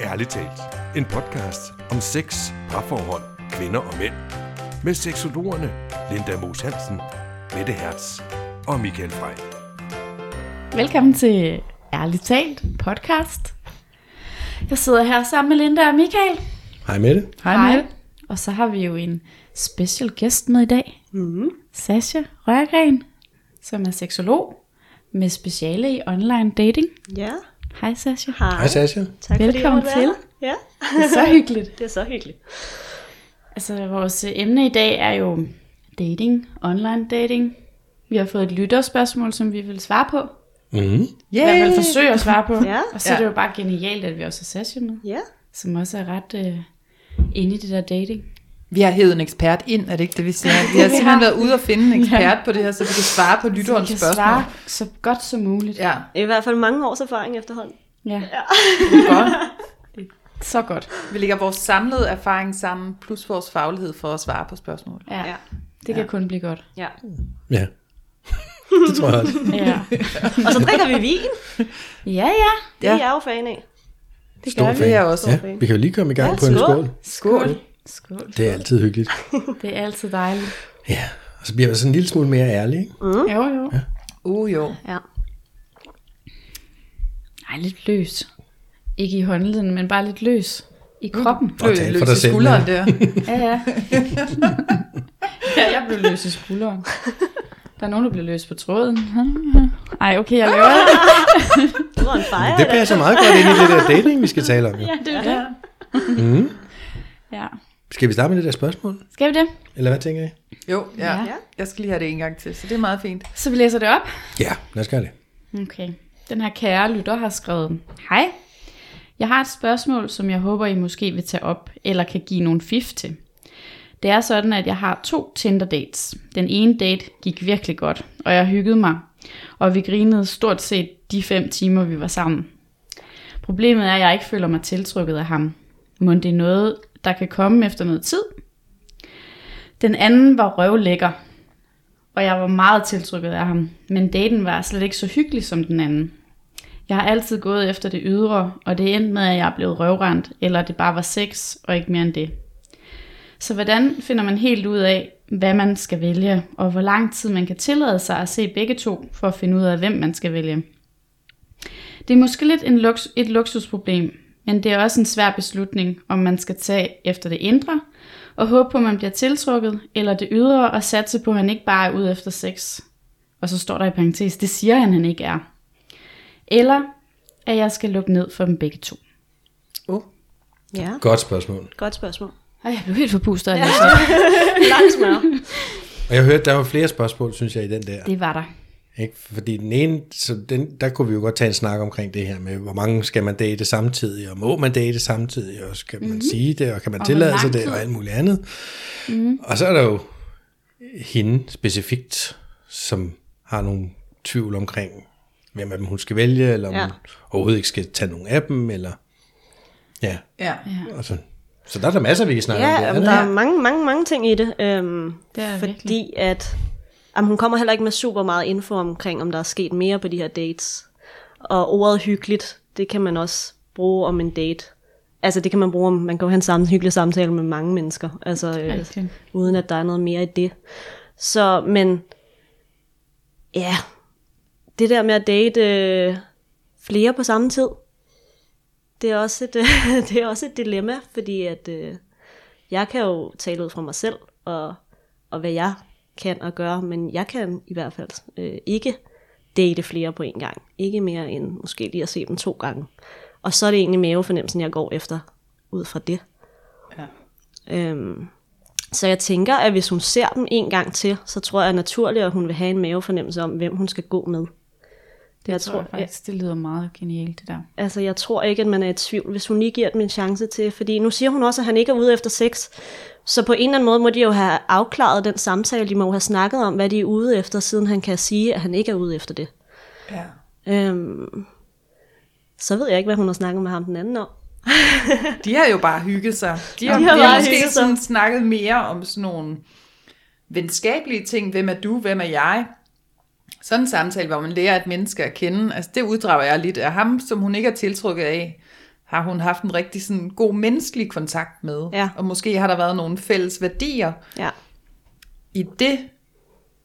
Ærligt talt. En podcast om sex, parforhold, kvinder og mænd. Med seksologerne Linda Moos Hansen, Mette Hertz og Michael Frey. Velkommen til Ærligt Talt podcast. Jeg sidder her sammen med Linda og Michael. Hej Mette. Hej. Og så har vi jo en special guest med i dag. Mm. Sasha Rørgren, som er seksolog med speciale i online dating. Ja, Hej Sasha. hej. Hej Sasha. Tak Velkommen fordi til. her. Det er så hyggeligt. Det er så hyggeligt. Altså, vores emne i dag er jo dating, online dating. Vi har fået et lytterspørgsmål, som vi vil svare på. Mm. I hvert fald forsøge at svare på. Ja. Og så er det Ja. jo bare genialt, at vi også har Sasha med, Ja, som også er ret øh, inde i det der dating. Vi har hævet en ekspert ind, er det ikke det, vi siger? Vi har simpelthen været ude og finde en ekspert på det her, så vi kan svare på Så vi lytterens kan spørgsmål. svare så godt som muligt. Ja, i hvert fald mange års erfaring efterhånden. Ja, det er godt. så godt. Vi lægger vores samlede erfaring sammen, plus vores faglighed for at svare på spørgsmål. Ja, Ja. det kan kun blive godt. Ja. Ja. Det tror jeg også. Ja, Og så drikker vi vin. ja, ja Det Ja. er jeg jo fan af. det Stor gør vi. fan. Det er også. Ja, vi kan jo lige komme i gang Ja, på en skål. skål. Skål. Det er altid hyggeligt. Det er altid dejligt. Ja, og så bliver man sådan en lille smule mere ærlig. Ikke? Jo, jo. Uh, jo. Ja. Ej, lidt løs. Ikke i håndleden, men bare lidt løs. I kroppen. Og Løs, løs for dig i selv, skulderen ja. der. Ja, ja. ja, jeg blev løs i skulderen. Der er nogen, der bliver løs på tråden. Ej, okay, jeg laver det. Du var en fejre Det passer meget godt ind i det der dating, vi skal tale om. jo. Ja, det er det. Mm. Ja. Skal vi starte med det der spørgsmål? Skal vi det? Eller hvad tænker I? Jo, ja. Ja. Jeg skal lige have det en gang til, så det er meget fint. Så vi læser det op. Ja, lad os gøre det. Okay. Den her kære lytter har skrevet, Hej, jeg har et spørgsmål, som jeg håber, I måske vil tage op, eller kan give nogle fif til. Det er sådan, at jeg har to Tinder dates. Den ene date gik virkelig godt, og jeg hyggede mig, og vi grinede stort set de fem timer, vi var sammen. Problemet er, at jeg ikke føler mig tiltrykket af ham. Må det er noget, der kan komme efter noget tid? Den anden var røvlækker, og jeg var meget tiltrykket af ham, men daten var slet ikke så hyggelig som den anden. Jeg har altid gået efter det ydre, og det endte med, at jeg blev røvrendt, eller det bare var sex, og ikke mere end det. Så hvordan finder man helt ud af, hvad man skal vælge, og hvor lang tid man kan tillade sig at se begge to, for at finde ud af, hvem man skal vælge? Det er måske lidt en lux- et luksusproblem, men det er også en svær beslutning, om man skal tage efter det indre, og håbe på, at man bliver tiltrukket, eller det ydre, og satse på, at han ikke bare er ude efter sex. Og så står der i parentes, det siger han, han ikke er. Eller at jeg skal lukke ned for dem begge to. Ja, Godt spørgsmål. godt spørgsmål. Ej, jeg blev helt forpustet af det. Langt smør. Og jeg hørte, der var flere spørgsmål, synes jeg, i den der. Det var der. Ikke? Fordi den ene, så den, der kunne vi jo godt tage en snak omkring det her med, hvor mange skal man date samtidig, og må man date samtidig, og skal man mm-hmm. sige det, og kan man Og tillade sig det, og alt muligt andet. Mm-hmm. Og så er der jo hende specifikt, som har nogle tvivl omkring, hvem af dem hun skal vælge, eller om Ja. hun overhovedet ikke skal tage nogen af dem, eller ja, Ja. og så, så der er der masser, vi kan snakke Ja, om. Det, der er er mange, mange, mange ting i det. Øhm, Det er fordi virkelig. at jamen, hun kommer heller ikke med super meget info omkring, om der er sket mere på de her dates. Og ordet hyggeligt, det kan man også bruge om en date. Altså det kan man bruge om, man kan jo have en sammen, hyggelig samtale med mange mennesker, altså øh, uden at der er noget mere i det. Så, men ja, det der med at date øh, flere på samme tid, det er også et, øh, det er også et dilemma, fordi at øh, jeg kan jo tale ud fra mig selv, og, og hvad jeg kan og gøre, men jeg kan i hvert fald øh, ikke date flere på en gang. Ikke mere end måske lige at se dem to gange. Og så er det egentlig mavefornemmelsen, jeg går efter ud fra det. Ja. Øhm, så jeg tænker, at hvis hun ser dem en gang til, så tror jeg naturligt, at hun vil have en mavefornemmelse om, hvem hun skal gå med. Det jeg tror jeg faktisk, det lyder meget genialt, det der. Altså, jeg tror ikke, at man er i tvivl, hvis hun lige giver dem en chance til. Fordi nu siger hun også, at han ikke er ude efter sex. Så på en eller anden måde må de jo have afklaret den samtale. De må have snakket om, hvad de er ude efter, siden han kan sige, at han ikke er ude efter det. ja. Øhm, så ved jeg ikke, hvad hun har snakket med ham den anden om. De har jo bare hygget sig. De har, De de har har, bare måske sådan snakket mere om sådan nogle venskabelige ting. Hvem er du? Hvem er jeg? Sådan en samtale, hvor man lærer et menneske at kende, altså det uddrager jeg lidt af ham, som hun ikke er tiltrukket af, har hun haft en rigtig sådan god menneskelig kontakt med. Ja. Og måske har der været nogle fælles værdier Ja. i det,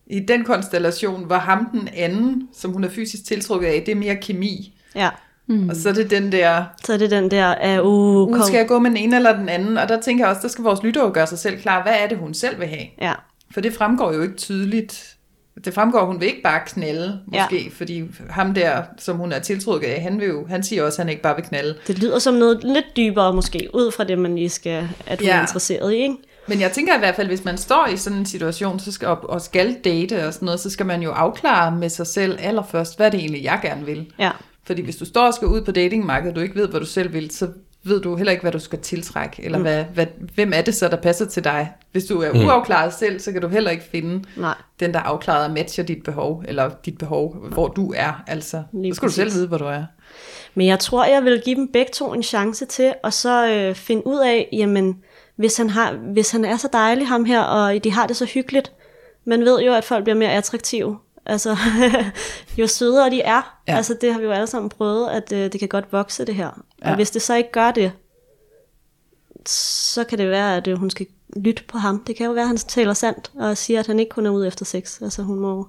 i den konstellation, hvor ham den anden, som hun er fysisk tiltrukket af, det er mere kemi. Ja. Mm. Og så er det den der, Så er det den der, uh, uh, kom. skal jeg gå med den ene eller den anden, og der tænker jeg også, der skal vores lyttere gøre sig selv klar, hvad er det, hun selv vil have? Ja. For det fremgår jo ikke tydeligt. Det fremgår, at hun vil ikke bare knalde, måske, ja. fordi ham der, som hun er tiltrukket af, han, vil jo, han siger også, at han ikke bare vil knalde. Det lyder som noget lidt dybere måske, ud fra det, man lige skal, at hun Ja. er interesseret i, ikke? Men jeg tænker i hvert fald, hvis man står i sådan en situation, så skal, og, og skal date og sådan noget, så skal man jo afklare med sig selv allerførst, hvad det egentlig, jeg gerne vil. Ja. Fordi hvis du står og skal ud på datingmarkedet, og du ikke ved, hvad du selv vil, så ved du heller ikke, hvad du skal tiltrække, eller mm. hvad, hvad, hvem er det så, der passer til dig. Hvis du er uafklaret selv, så kan du heller ikke finde Nej. den, der er afklaret og matcher dit behov, eller dit behov, hvor du er. Altså, Lige så skal du selv præcis. vide, hvor du er. Men jeg tror, jeg vil give dem begge to en chance til, og så øh, finde ud af, jamen, hvis han, har, hvis han er så dejlig, ham her, og de har det så hyggeligt, man ved jo, at folk bliver mere attraktive. Altså, jo sødere de er, Ja. altså det har vi jo alle sammen prøvet, at øh, det kan godt vokse det her. Ja. Og hvis det så ikke gør det, så kan det være, at øh, hun skal lytte på ham. Det kan jo være, at han taler sandt og siger, at han ikke kun er ude efter sex. Altså hun må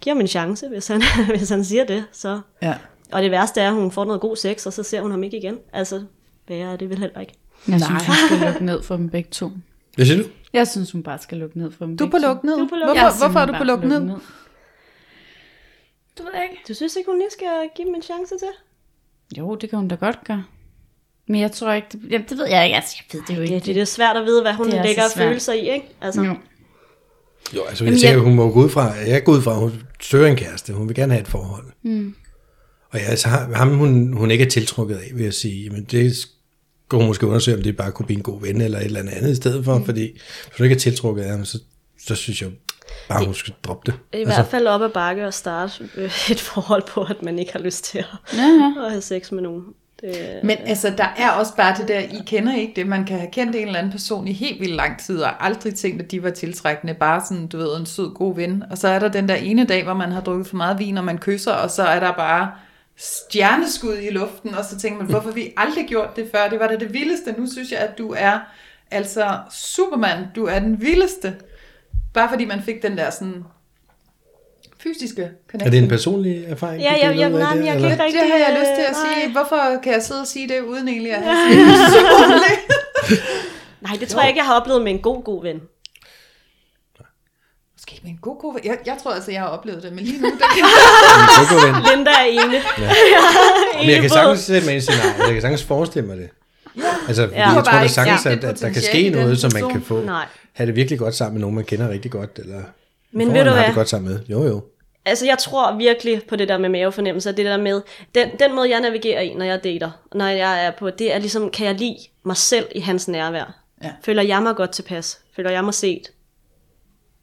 give ham en chance, hvis han, hvis han siger det. Så. Ja. Og det værste er, at hun får noget god sex, og så ser hun ham ikke igen. Altså, værre er det vel heller ikke. Jeg synes, hun skal lukke ned for dem begge to. Hvad siger du? Jeg synes, hun bare skal lukke ned for dem Du er begge på to. luk ned. Du er på luk- Hvorfor, hvorfor er du på luk skal ned? Du ved jeg ikke. Du synes ikke, hun lige skal give dem en chance til? Jo, det kan hun da godt gøre. Men jeg tror ikke, det, jamen, det ved jeg ikke. Altså, jeg ved det jo ikke. Det, det er svært at vide, hvad hun Det er lægger så svært. følelser i, ikke? Altså, Jo. Jo, altså jeg Jamen, tænker, jeg- hun må gå ud fra, jeg går ud fra, at hun søger en kæreste, hun vil gerne have et forhold. Mm. Og ja, altså ham, hun, hun ikke er tiltrukket af, vil jeg sige, men det skal hun måske undersøge, om det bare kunne blive en god ven eller et eller andet i stedet for, mm. fordi hvis hun ikke er tiltrukket af ham, så, så synes jeg bare, hun skal droppe det. I hvert fald op ad bakke og starte øh, et forhold på, at man ikke har lyst til at, Ja, ja. at have sex med nogen. Det, Men altså, der er også bare det der, I kender ikke det, man kan have kendt en eller anden person i helt vildt lang tid, og aldrig tænkt, at de var tiltrækkende, bare sådan, du ved, en sød, god ven. Og så er der den der ene dag, hvor man har drukket for meget vin, og man kysser, og så er der bare stjerneskud i luften, og så tænker man, hvorfor har vi aldrig gjort det før? Det var da det vildeste. Nu synes jeg, at du er altså Superman. Du er den vildeste. Bare fordi man fik den der sådan fysiske connection. Er det en personlig erfaring? Ja, ja, ja, nej, det, jeg kan ikke rigtig... Det har jeg lyst til at øh, sige. nej. Hvorfor kan jeg sidde og sige det, uden egentlig at have personlig? Nej, det tror jeg ikke, jeg har oplevet med en god, god ven. Måske med en god, god... Jeg, jeg tror altså, jeg har oplevet det, men lige nu... Der... En god ven. Linda er ene. Ja. Men jeg kan sagtens sætte mig i. Jeg kan sagtens forestille mig det. Altså, fordi Ja. ja. Du har jeg tror da ikke sagtens, at, at der kan ske noget, som man kan få. Nej. Have det virkelig godt sammen med nogen, man kender rigtig godt. Eller Men ved du hvad? det godt sammen med. Jo, jo. Altså, jeg tror virkelig på det der med mavefornemmelser. Det der med, den, den måde, jeg navigerer i, når jeg dater, når jeg er på, det er ligesom, kan jeg lide mig selv i hans nærvær? Ja. Føler jeg mig godt tilpas? Føler jeg mig set?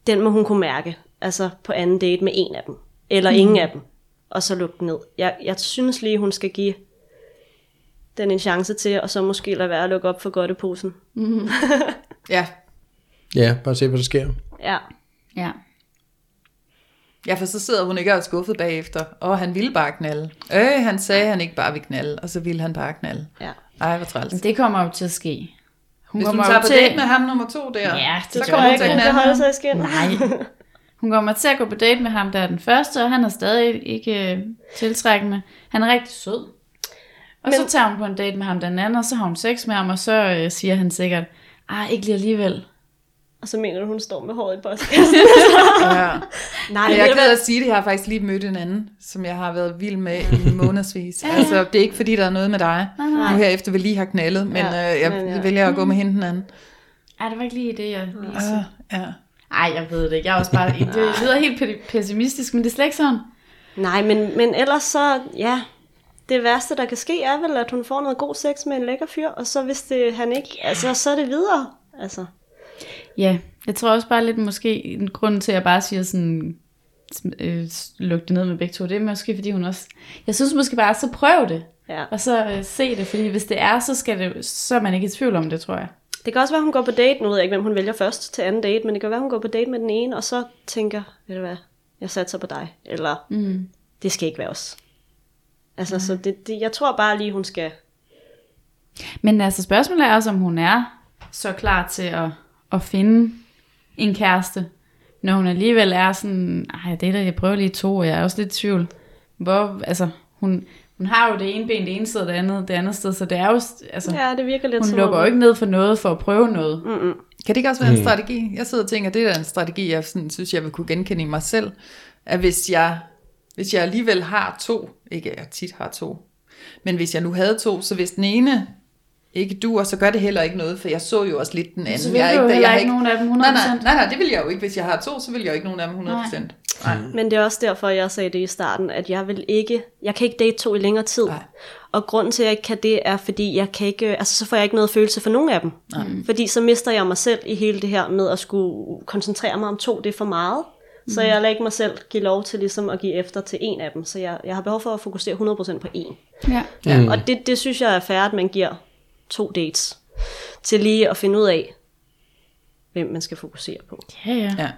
Den må hun kunne mærke, altså på anden date med en af dem. Eller mm. ingen af dem. Og så lukke den ned. Jeg, jeg synes lige, hun skal give den en chance til, og så måske lade være at lukke op for godteposen. Ja. Ja, bare se, hvad der sker. Ja. Ja. ja, for så sidder hun ikke og er skuffet bagefter. Og han ville bare knalde. Øh, han sagde, at han ikke bare ville knalde, og så ville han bare knalde. ja. Ej, hvor træls. Men det kommer jo til at ske. Hun Hvis hun kommer tager på til... date med ham nummer to der, Ja, det så kommer hun ikke, til at holde sig i skin. Nej. Hun kommer til at gå på date med ham, der er den første, og han er stadig ikke øh, tiltrækkende. Han er rigtig sød. Og Men... så tager hun på en date med ham den anden, og så har hun sex med ham, og så øh, siger han sikkert, ah, ikke lige alligevel. Og så mener du, hun står med håret i postkassen. Ja. Nej, Jeg ved er ked at sige det, jeg har faktisk lige mødt en anden, som jeg har været vild med i månedsvis. Altså, det er ikke fordi, der er noget med dig. nej. Nu herefter vil lige have knaldet, men Ja, øh, jeg men ja. vælger at gå med hende den anden. Ej, det var ikke lige det, jeg lige Øh, sagde. ja. Ej, jeg ved det ikke. Jeg er også bare... Det lyder helt pe- pessimistisk, men det er slet ikke sådan. Nej, men, men ellers så, ja, det værste, der kan ske, er vel, at hun får noget god sex med en lækker fyr, og så hvis det, han ikke, altså, så er det videre. Altså, Ja, jeg tror også bare lidt måske en grund til, at jeg bare siger sådan, øh, luk det ned med begge to, det er måske fordi hun også, jeg synes måske bare, så prøv det, ja. og så øh, se det, fordi hvis det er, så, skal det, så er man ikke i tvivl om det, tror jeg. Det kan også være, hun går på date, nu ved jeg ikke, hvem hun vælger først til anden date, men det kan være, hun går på date med den ene, og så tænker, ved du hvad, jeg satser på dig, eller Mm. det skal ikke være os. Altså, så det, det, jeg tror bare lige, hun skal Men altså spørgsmålet er også, om hun er så klar til at, at finde en kæreste, når hun alligevel er sådan, ej, det er da, jeg prøver lige to, og jeg er også lidt i tvivl. Hvor, altså, hun, hun har jo det ene ben det ene sted, og det andet det andet sted, så det er jo, altså, Ja, det virker lidt hun lukker jo ikke ned for noget for at prøve noget. Mm-mm. Kan det ikke også være en strategi? Jeg sidder og tænker, det er en strategi, jeg sådan, synes, jeg vil kunne genkende i mig selv. At hvis jeg, hvis jeg alligevel har to, ikke at jeg tit har to, men hvis jeg nu havde to, så hvis den ene ikke du, og så gør det heller ikke noget, for jeg så jo også lidt den anden. Så vil jeg du jo der- heller jeg ikke nogen af dem 100%. Nej, nej, nej, nej, det vil jeg jo ikke. Hvis jeg har to, så vil jeg jo ikke nogen af dem 100%. Nej. nej. Men det er også derfor, jeg sagde det i starten, at jeg vil ikke, jeg kan ikke date to i længere tid. Nej. Og grunden til, at jeg ikke kan det, er fordi, jeg kan ikke, altså så får jeg ikke noget følelse for nogen af dem. Nej. Fordi så mister jeg mig selv i hele det her med at skulle koncentrere mig om to, det er for meget. Så jeg lader ikke mig selv give lov til ligesom at give efter til en af dem. Så jeg, jeg har behov for at fokusere 100% på en. Ja. Ja. Mm. Og det, det synes jeg er fair, at man giver to dates. Til lige at finde ud af, hvem man skal fokusere på. Ja, ja. Ja.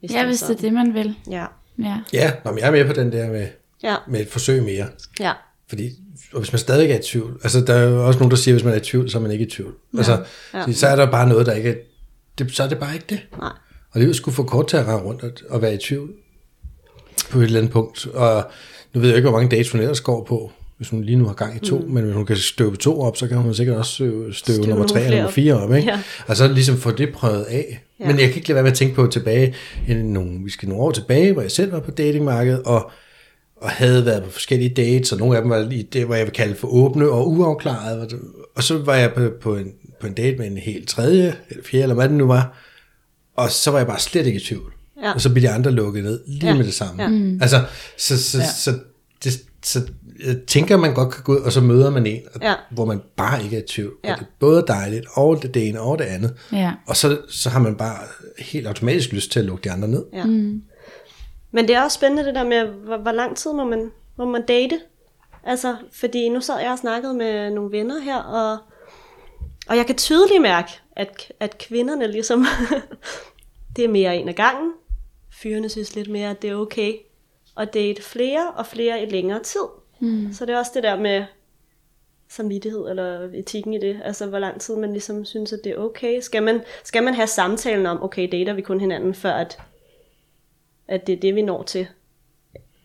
Hvis Ja, hvis det er sådan. det, man vil. Ja, Ja. Ja, nå, men jeg er med på den der med, ja, med et forsøg mere. ja. Fordi og hvis man stadig er i tvivl, altså der er jo også nogen, der siger, at hvis man er i tvivl, så er man ikke i tvivl. Ja. Altså, Ja. så er der bare noget, der ikke er, det, så er det bare ikke det. Nej. Og det er sgu for kort til at rende rundt og, og være i tvivl på et eller andet punkt. Og nu ved jeg ikke, hvor mange dates hun ellers går på, hvis hun lige nu har gang i to, mm. men hvis hun kan støve to op, så kan hun sikkert også støve, støve Støve nummer tre eller nummer fire op. Ikke? Ja. Og så ligesom få det prøvet af. Ja. Men jeg kan ikke lade være med at tænke på tilbage, i nogle, vi skal nogle år tilbage, hvor jeg selv var på datingmarkedet, og og havde været på forskellige dates, og nogle af dem var i det, hvor jeg vil kalde for åbne og uafklarede. Og så var jeg på, på, en, på en date med en helt tredje, eller fjerde, eller hvad det nu var, og så var jeg bare slet ikke i tvivl. Ja. Og så blev de andre lukket ned lige Ja. med det samme. Ja. Mm. Altså, så, så, ja. så, det, så jeg tænker, man godt kan gå ud, og så møder man en, Ja. hvor man bare ikke er i tvivl. Ja. Og det er både dejligt, og det, det ene og det andet. Ja. Og så, så har man bare helt automatisk lyst til at lukke de andre ned. Ja. Mm. Men det er også spændende det der med, hvor, hvor lang tid må man, må man date? Altså, fordi nu sad jeg og snakkede med nogle venner her, og, og jeg kan tydeligt mærke, at, at kvinderne ligesom, det er mere en af gangen. Fyrene synes lidt mere, at det er okay at date flere og flere i længere tid. Mm. Så det er også det der med samvittighed eller etikken i det. Altså, hvor lang tid man ligesom synes, at det er okay. Skal man, skal man have samtalen om, okay, dater vi kun hinanden, før at at det er det, vi når til.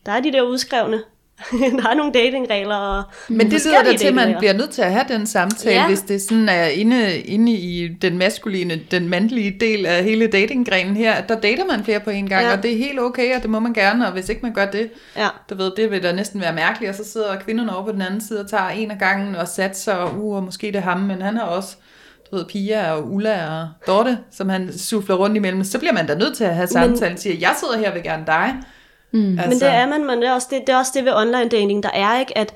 Der er de der udskrevne. der er nogle datingregler. Og Men det lyder da til, at man bliver nødt til at have den samtale, Ja. hvis det sådan er inde, inde i den maskuline, den mandlige del af hele datinggrenen her, at der dater man flere på en gang, Ja. og det er helt okay, og det må man gerne, og hvis ikke man gør det, Ja. du ved, det vil da næsten være mærkeligt, og så sidder kvinderne over på den anden side og tager en af gangen og satser, og, uh, og måske det er ham, men han har også du ved, Pia og Ulla og Dorte, som han sufler rundt imellem, så bliver man da nødt til at have samtalen, siger, jeg sidder her og vil gerne dig. Mm. Altså, Men det er man, men det er, også det, det er også det ved online dating, der er ikke, at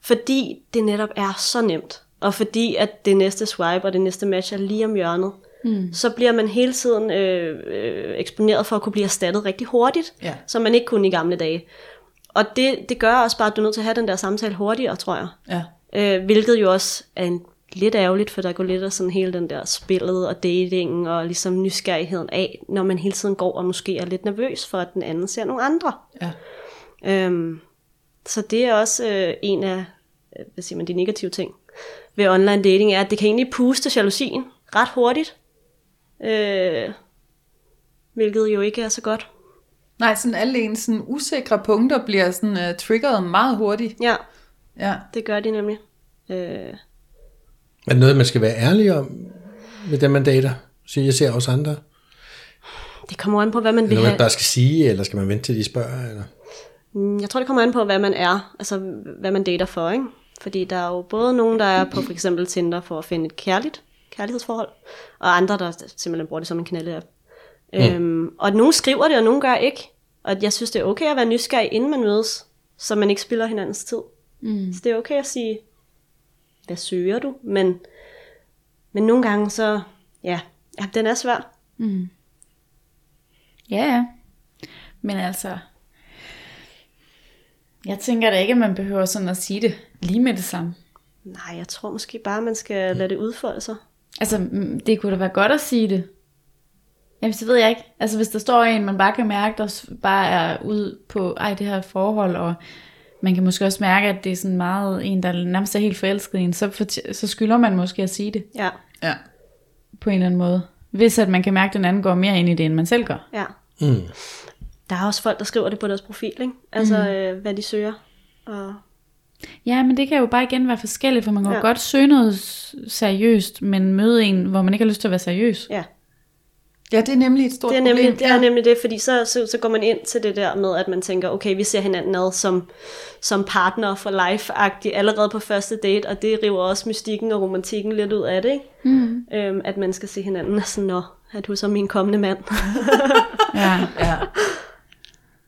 fordi det netop er så nemt, og fordi at det næste swipe og det næste match er lige om hjørnet, mm. så bliver man hele tiden øh, øh, eksponeret for at kunne blive erstattet rigtig hurtigt, Ja. som man ikke kunne i gamle dage. Og det, det gør også bare, at du er nødt til at have den der samtale hurtigere, tror jeg. Ja. Øh, hvilket jo også er en, lidt ærgerligt, for der går lidt af sådan hele den der spillet og datingen og ligesom nysgerrigheden af, når man hele tiden går og måske er lidt nervøs for, at den anden ser nogle andre. Ja. Øhm, så det er også øh, en af øh, hvad siger man, de negative ting ved online dating, er, at det kan egentlig puste jalousien ret hurtigt. Øh, hvilket jo ikke er så godt. Nej, sådan alle ens sådan usikre punkter bliver sådan uh, triggeret meget hurtigt. Ja, Ja. det gør de nemlig. Øh, Er det noget, man skal være ærlig om med dem, man dater? Så jeg ser også andre. det kommer an på, hvad man Eller vil noget, man have. bare skal sige, eller skal man vente til de spørger? Eller? Mm, Jeg tror, det kommer an på, hvad man er, altså hvad man dater for, ikke? Fordi der er jo både nogen, der er på for eksempel Tinder for at finde et kærligt kærlighedsforhold, og andre, der simpelthen bruger det som en knalde mm. øhm, Og nogen skriver det, og nogen gør ikke. Og jeg synes, det er okay at være nysgerrig, inden man mødes, så man ikke spilder hinandens tid. Mm. Så det er okay at sige, hvad søger du? Men, men nogle gange så, ja, ja den er svær. Ja, ja. Men altså, jeg tænker da ikke, at man behøver sådan at sige det lige med det samme. Nej, jeg tror måske bare, man skal lade det udfolde sig. Altså, mm, det kunne da være godt at sige det. Jamen, det ved jeg ikke. Altså, hvis der står en, man bare kan mærke, der bare er ude på, ej, det her forhold, og man kan måske også mærke, at det er sådan meget en, der nærmest er helt forelsket i en, så, fortj- så skylder man måske at sige det Ja, Ja. på en eller anden måde. Hvis at man kan mærke, at den anden går mere ind i det, end man selv gør. ja. Mm. Der er også folk, der skriver det på deres profil, ikke? Altså, mm. øh, hvad de søger. Og, Ja, men det kan jo bare igen være forskelligt, for man kan ja. Godt søge noget seriøst, men møde en, hvor man ikke har lyst til at være seriøs. ja. Ja, det er nemlig et stort Det er, problem. nemlig, det er nemlig det, fordi så, så, så går man ind til det der med, at man tænker, okay, vi ser hinanden ad som, som partner for life-agtigt allerede på første date, og det river også mystikken og romantikken lidt ud af det, ikke? Mm. Øhm, at man skal se hinanden sådan, nå, er du så min kommende mand? Ja. Ja.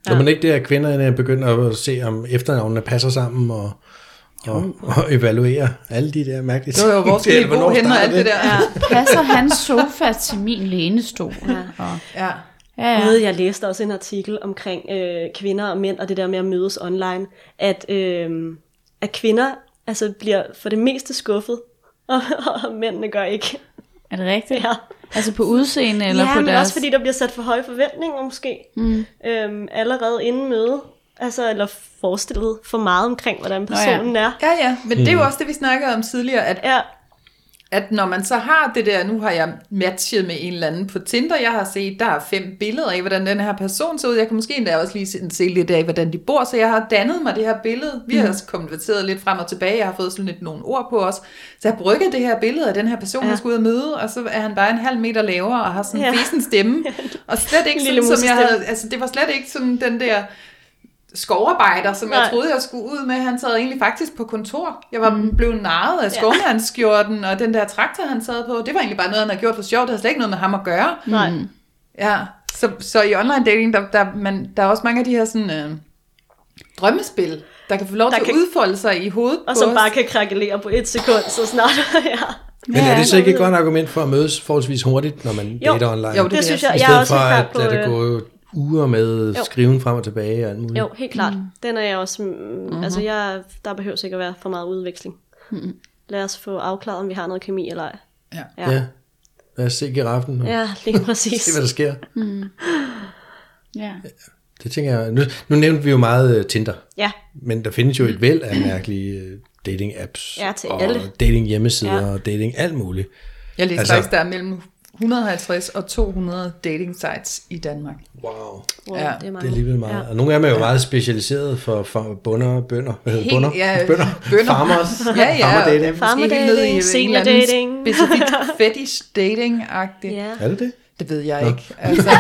Når man ikke det, at kvinderne begynder at se, om efternavnene passer sammen, og, og, og evaluere alle de der mærkelige Det var jo vores ting. lille Hvornår bo og alt det der. Ja. Passer hans sofa til min lænestol? Ja. Og, Ja. ja, Ja. ja. Jeg læste også en artikel omkring øh, kvinder og mænd, og det der med at mødes online, at, øh, at kvinder altså, bliver for det meste skuffet, og, og mændene gør ikke. Er det rigtigt? Ja. Altså på udseende eller ja, på men deres... også fordi der bliver sat for høje forventninger måske, mm. øhm, allerede inden møde, altså, eller forestillet for meget omkring, hvordan personen er. Ja, ja, men det er jo også det, vi snakkede om tidligere, at, Ja, at når man så har det der, nu har jeg matchet med en eller anden på Tinder, jeg har set, der er fem billeder af, hvordan den her person ser ud, jeg kan måske endda også lige se, lidt af, hvordan de bor, så jeg har dannet mig det her billede, vi har også konverteret lidt frem og tilbage, jeg har fået sådan lidt nogle ord på os, så jeg har brygget det her billede af den her person, ja. jeg skal ud og møde, og så er han bare en halv meter lavere, og har sådan en Ja. ja. fesen stemme, og slet ikke En sådan, som jeg havde, altså det var slet ikke sådan den der, skovarbejder, som Nej. jeg troede, jeg skulle ud med. Han sad egentlig faktisk på kontor. Jeg var mm. blevet narret af skovmandsskjorten, og den der traktor, han sad på, det var egentlig bare noget, han havde gjort for sjov. Det havde slet ikke noget med ham at gøre. nej. Ja, så, så i online dating, der, der, man, der er også mange af de her sådan, øh, drømmespil, der kan få lov Der til kan- at udfolde sig i hovedet Og som os. bare kan krakelere på et sekund, så snart. ja. Men er det så ikke et godt argument for at mødes forholdsvis hurtigt, når man Jo. dater online? Jo, det Det synes jeg jeg, I jeg stedet er også for at lade det øh, gå uger med Jo. skriven frem og tilbage og alt muligt. Jo, helt klart. Mm. Den er jeg også... Mm, Altså, jeg, der behøver sikkert at være for meget udveksling. Mm. Lad os få afklaret, om vi har noget kemi eller ej. Ja. Ja, Ja. Lad os se giraffen og ja lige præcis. se, hvad der sker. Ja. Det tænker jeg. Nu, nu nævnte vi jo meget uh, Tinder, Ja, men der findes jo et væld af mærkelige uh, dating-apps. Ja, til og alle. dating-hjemmesider Ja. og dating alt muligt. Jeg læste altså, faktisk, der er mellem 150 og 200 dating sites i Danmark. Wow. wow, Ja, det er Det er meget. alligevel meget. Ja. Og nogle af dem er jo meget specialiseret for, for bunder, bønder. Hvad hedder det? Bunder? ja, bønder. bønder. Farmers. Ja, ja. Farmer dating. Farmer helt ned i dating, en senior dating. Specifikt fetish dating-agtigt. Ja. Er det det? Det ved jeg ikke. Altså,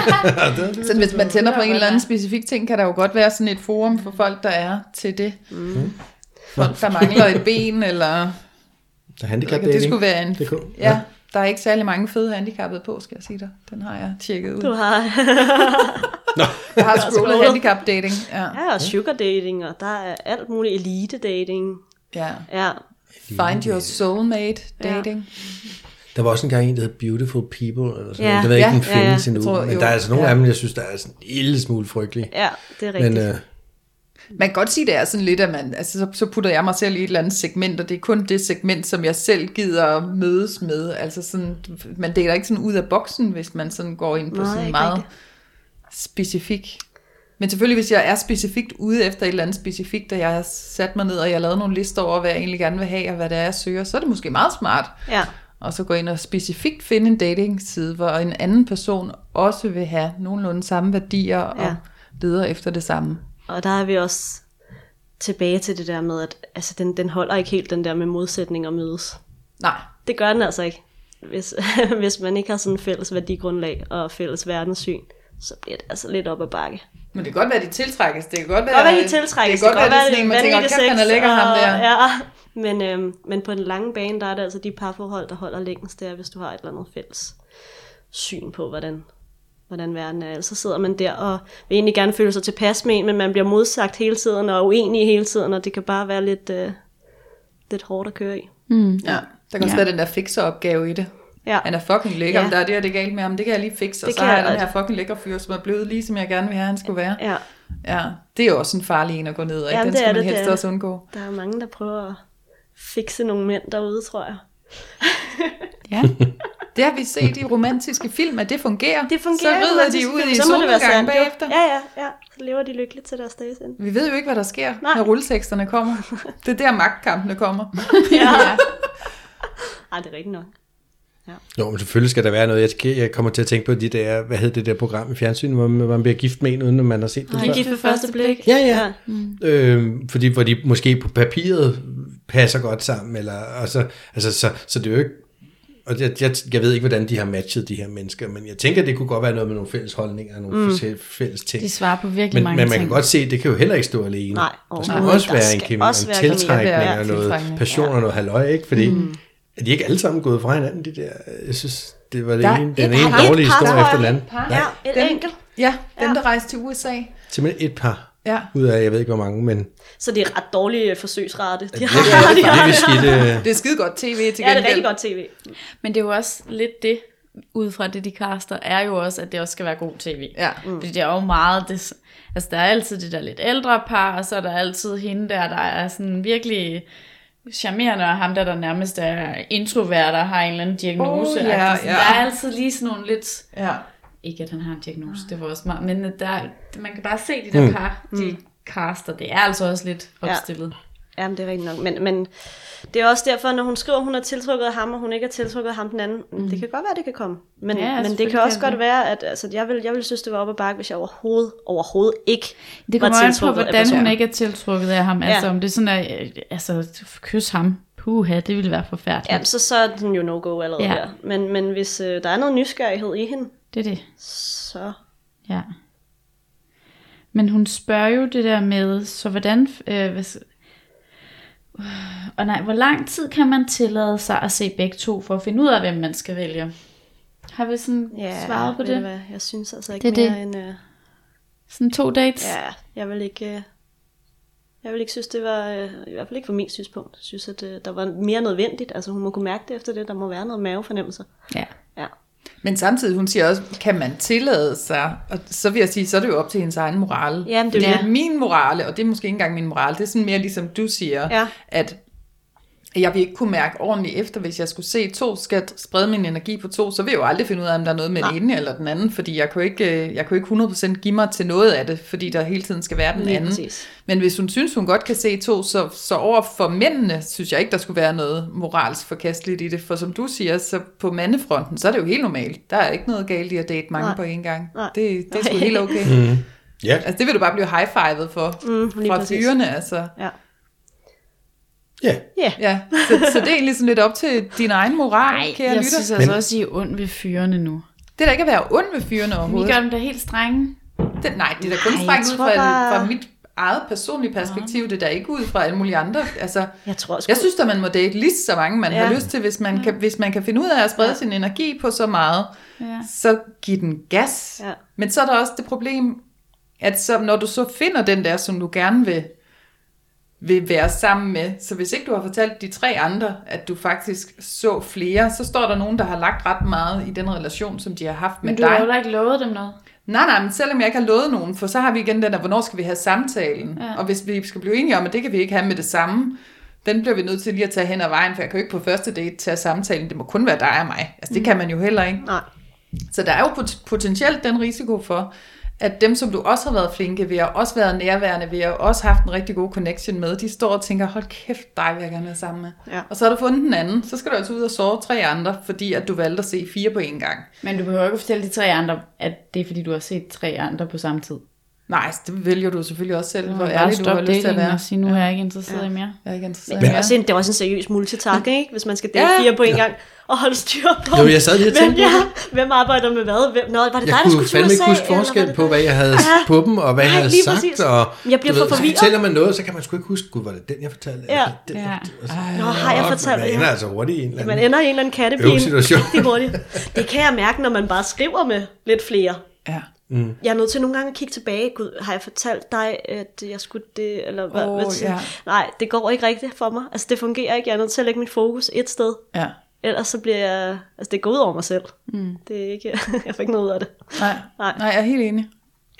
så hvis man tænder på en eller anden specifik ting, kan der jo godt være sådan et forum for folk, der er til det. Mm. Folk, der mangler et ben, eller Der er handicap det dating. skulle være en... DK. Ja, der er ikke særlig mange fede handicappede på, skal jeg sige dig. Den har jeg tjekket ud. Du har... Jeg har scrollet handicap dating. Ja. Ja, og sugar dating, og der er alt muligt elite dating. ja. Ja, Find your soulmate dating. Der var også en gang en, der hed Beautiful People. Eller sådan Ja. noget. Det ved jeg ikke, Ja, den ja, ja. findes endnu. Jeg tror, men jo. der er altså nogle Ja. af dem, jeg synes, der er sådan en lille smule frygtelige. ja, det er rigtigt. Men øh, Man kan godt sige, det er sådan lidt, at man, altså, så, så putter jeg mig selv i et eller andet segment, og det er kun det segment, som jeg selv gider mødes med. Altså sådan, man deler ikke sådan ud af boksen, hvis man sådan går ind på Nej, sådan meget rigtigt. specifik. Men selvfølgelig, hvis jeg er specifikt ude efter et eller andet specifikt, og jeg har sat mig ned, og jeg har lavet nogle lister over, hvad jeg egentlig gerne vil have, og hvad det er, jeg søger, så er det måske meget smart. Ja, Og så gå ind og specifikt finde en dating-side, hvor en anden person også vil have nogenlunde samme værdier, og Ja. leder efter det samme. Og der er vi også tilbage til det der med, at altså, den, den holder ikke helt den der med modsætning og mødes. Nej, Det gør den altså ikke. Hvis, hvis man ikke har sådan en fælles værdigrundlag og fælles verdenssyn, så bliver det altså lidt op ad bakke. Men det kan godt være, at de tiltrækkes. Det kan godt være, Det godt være, de tiltrækkes. Det kan godt være, det er sådan det en, man tænker, kæft, han er lækker ham og- der. Ja, men, øhm, men på den lange bane, der er det altså de parforhold, der holder længst, det er, hvis du har et eller andet fælles syn på, hvordan, hvordan verden er. Så sidder man der og vil egentlig gerne føle sig tilpas med en, men man bliver modsagt hele tiden og uenig hele tiden, og det kan bare være lidt, øh, lidt hårdt at køre i. Mm. Ja, der kan også Ja. være den der fixeropgave i det. Ja. Han er fucking lækker, Ja. ja. der er det, og det er galt med ham. Det kan jeg lige fikse, og Det så kan har jeg den her fucking lækker fyr, som er blevet lige, som jeg gerne vil have, han skulle være. Ja, Ja, det er jo også en farlig en at gå ned af. Jamen, Den skal er man det, helst det også undgå. der er mange, der prøver at fikse nogle mænd derude, tror jeg. Ja. Det har vi set i romantiske film, at det fungerer. Det fungerer. Så rider de ud i solnedgangen sandt, jo. bagefter. Ja, ja, ja. Så lever de lykkeligt til deres dages ende. Vi ved jo ikke, hvad der sker, Nej. når rulleteksterne kommer. Det er der magtkampene kommer. Ja. Ej, det er rigtigt nok. Jo, men selvfølgelig skal der være noget. Jeg, jeg kommer til at tænke på de der, hvad hed det der program i fjernsynet, hvor man, bliver gift med en, uden at man har set det før. gift ved første blik. Ja, ja. Øhm, fordi hvor de måske på papiret passer godt sammen, eller, og så, altså, så, så det er jo ikke, og jeg, jeg, jeg ved ikke, hvordan de har matchet de her mennesker, men jeg tænker, det kunne godt være noget med nogle fælles holdninger, og nogle mm. fælles ting. De svarer på virkelig Men, mange men man ting. kan godt se, at det kan jo heller ikke stå alene. Nej, der skal overhovedet. også Der være en kemi, også en tiltrækning Ja, ja, og noget passion og noget halløj, ikke? Fordi mm. er de ikke alle sammen gået fra hinanden, de der? Jeg synes, det var det Der er ene, den ene dårlige et par, historie efter den anden. Ja, et Den- enkelt. Ja, dem Ja. der rejste til USA. Simpelthen et par Ja. ud af, jeg ved ikke hvor mange, men Så det er ret dårlige forsøgsrate. De det har. er virkelig skidt. øh, Det er skide godt tv til Ja, det er gengæld. rigtig godt tv. Men det er jo også lidt det, ud fra det, de kaster, er jo også, at det også skal være god tv. Ja. Mm. Fordi det er jo meget, det, altså der er altid det der lidt ældre par, og så er der altid hende der, der er sådan virkelig charmerende, og ham der, der nærmest er introvert og har en eller anden diagnose. Oh, ja, Agtigt. ja. Der er altid lige sådan nogle lidt, Ja. Ikke at han har en diagnose, det var også meget, men der, man kan bare se de der par, de caster, det er altså også lidt Ja. opstillet. Jamen, det er rigtigt nok. Men, men det er også derfor, når hun skriver, hun er tiltrukket af ham, og hun ikke er tiltrukket af ham den anden. Mm. Det kan godt være, det kan komme. Men, Ja, ja, men det kan også kan godt det. være, at altså, jeg, vil, jeg vil synes, det var op ad bakke, hvis jeg overhovedet, overhovedet ikke Det var kommer an på, tiltrukket af hvordan hun personen. ikke er tiltrukket af ham. Altså, Ja. om det er sådan, at øh, altså, kys ham. Puha, det ville være forfærdeligt. Ja, så, så er den jo no-go allerede Ja. ja. der. Men, men hvis øh, der er noget nysgerrighed i hende, Det er det. så... Ja. Men hun spørger jo det der med, så hvordan... Øh, hvis, øh, og nej, hvor lang tid kan man tillade sig at se begge to, for at finde ud af, hvem man skal vælge? Har vi sådan Ja, svaret på det? Hvad? Jeg synes altså ikke Det er mere end... Øh, Sådan to dates? ja, jeg vil ikke... Øh, jeg vil ikke synes, det var... Øh, I hvert fald ikke fra min synspunkt. Jeg synes, at øh, der var mere nødvendigt. Altså, hun må kunne mærke det efter det. Der må være noget mavefornemmelser. ja. Ja. Men samtidig, hun siger også, kan man tillade sig, og så vil jeg sige, så er det jo op til hendes egen moral. Jamen, det er Fordi det. min morale, og det er måske ikke engang min moral, det er sådan mere ligesom du siger, Ja. at jeg vil ikke kunne mærke ordentligt efter, hvis jeg skulle se to, skal sprede min energi på to, så vil jeg jo aldrig finde ud af, om der er noget med den ene eller den anden, fordi jeg kan jo ikke, øh, jeg kan jo ikke 100% give mig til noget af det, fordi der hele tiden skal være den Lige anden. præcis. Men hvis hun synes, hun godt kan se to, så, så over for mændene, synes jeg ikke, der skulle være noget moralsk forkasteligt i det. For som du siger, så på mandefronten, så er det jo helt normalt. Der er ikke noget galt i at date mange Nej. på én gang. Nej. Det, det er sgu helt okay. ja, Altså det vil du bare blive high-fivet for Mm, fra fyrene. Altså. Ja. Ja. Ja. Ja, så, så det er egentlig sådan lidt op til din egen moral, Nej, kære jeg lytter. synes altså også, I er ond ved fyrene nu. Det er da ikke at være ond ved fyrene Vi overhovedet. gør dem da helt strenge. Det, nej, det er da kun Nej, strengt ud fra, bare- fra mit eget personlige perspektiv. Det er da ikke ud fra alle mulige andre. Altså, Jeg tror sgu... Jeg synes, at man må date lige så mange, man ja. Ja. har lyst til. Hvis man, kan, hvis man kan finde ud af at sprede ja. sin energi på så meget, Ja. så giv den gas. Ja. Men så er der også det problem, at så, når du så finder den der, som du gerne vil, vil være sammen med, så hvis ikke du har fortalt de tre andre, at du faktisk så flere, så står der nogen, der har lagt ret meget i den relation, som de har haft med Men du dig. har jo ikke lovet dem noget. Nej, nej, men selvom jeg ikke har lovet nogen, for så har vi igen den der, hvornår skal vi have samtalen? Ja. Og hvis vi skal blive enige om, at det kan vi ikke have med det samme, den bliver vi nødt til lige at tage hen ad vejen, for jeg kan jo ikke på første date tage samtalen. Det må kun være dig og mig. Altså det kan man jo heller ikke. Nej. Så der er jo pot- potentielt den risiko for, at dem, som du også har været flinke ved, og også været nærværende ved, og også haft en rigtig god connection med, de står og tænker, hold kæft, dig vil jeg gerne være sammen med. Ja. Og så har du fundet den anden, så skal du altså ud og sove tre andre, fordi at du valgte at se fire på én gang. Men du behøver ikke fortælle de tre andre, at det er fordi, du har set tre andre på samme tid. Nej, så det vælger du selvfølgelig også selv, hvor ærlig du har lyst til at være. og sige, nu er jeg ikke interesseret i mere. Jeg er ikke interesseret Men det mere. er, også en, det er også en seriøs multitasking, ikke? Hvis man skal date Ja. fire på en gang og holde styr på. Jo, jeg sad lige og hvem, tænkte på ja, hvem arbejder med hvad? Hvem, nå, var det dig, Jeg der kunne skulle til fandme ikke USA, huske forskel på, dig? hvad jeg havde Ja. på dem, og hvad jeg Nej, havde lige sagt. præcis. Og, Jeg bliver for ved, så forvirret. fortæller man noget, så kan man sgu ikke huske, gud, var det den, jeg fortalte? Ja. Eller den, Ja. og så- Nå, har jeg fortalt Man det? ender altså hurtigt i en eller Man anden. ender i en eller anden kattepine. Det kan jeg mærke, når man bare skriver med lidt flere. Ja. Jeg er nødt til nogle gange at kigge tilbage. Gud, har jeg fortalt dig, at jeg skulle det? Eller hvad, Åh, hvad ja. Nej, det går ikke rigtigt for mig. Altså, det fungerer ikke. Jeg er nødt til at lægge mit fokus et sted. ja. Ellers så bliver jeg... Altså, det går ud over mig selv. Mm. Det er ikke... jeg får ikke noget ud af det. Nej, Nej. nej, jeg er helt enig.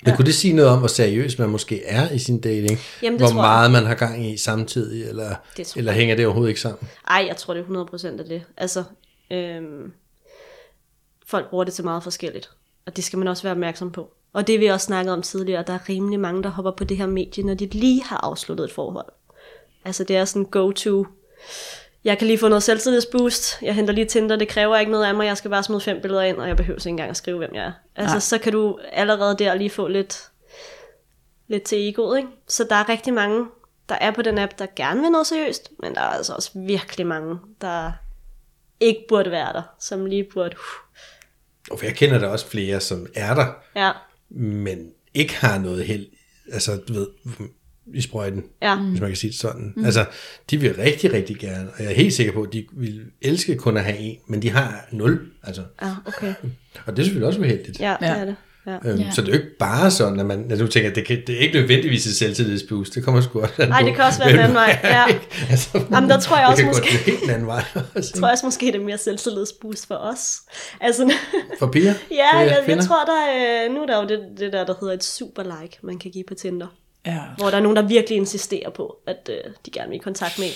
Men kunne det sige noget om, hvor seriøs man måske er i sin dating? Jamen, det hvor tror jeg. meget man har gang i samtidig, eller, eller hænger det overhovedet ikke sammen? Ej, jeg tror, det er 100% af det. Altså, øhm, folk bruger det til meget forskelligt. Og det skal man også være opmærksom på. Og det vi også snakket om tidligere, der er rimelig mange, der hopper på det her medie, når de lige har afsluttet et forhold. Altså det er sådan go-to. Jeg kan lige få noget selvtillidsboost. Jeg henter lige Tinder. Det kræver ikke noget af mig. Jeg skal bare smide fem billeder ind, og jeg behøver ikke engang at skrive, hvem jeg er. Altså Nej. så kan du allerede der lige få lidt, lidt til egoet. Ikke? Så der er rigtig mange, der er på den app, der gerne vil noget seriøst. Men der er altså også virkelig mange, der ikke burde være der. Som lige burde... Uh, Og jeg kender der også flere, som er der, ja, men ikke har noget held, altså du ved, i sprøjten, ja. hvis man kan sige det sådan. Mm. Altså, de vil rigtig, rigtig gerne, og jeg er helt sikker på, at de vil elske kun at have en, men de har nul, altså. Ja, okay. Og det er selvfølgelig også uheldigt. Ja, det Ja. er det. Ja. Øhm, Ja. Så det er jo ikke bare sådan, at man, at du tænker, at det, kan, det er ikke nødvendigvis et selvtillidsboost. Det kommer sgu også an Ej, på, det kan også være den hvem anden vej, ja. altså, Jamen, der tror jeg det også kan måske- godt gå helt den anden vej. også, Jeg tror også måske, det er mere selvtillidsboost for os. Altså, For piger? ja, For jeg, jeg kvinder? tror, der er, nu er der jo det, det der, der hedder et super like, man kan give på Tinder. Ja. Hvor der er nogen, der virkelig insisterer på, at øh, de gerne vil i kontakt med en.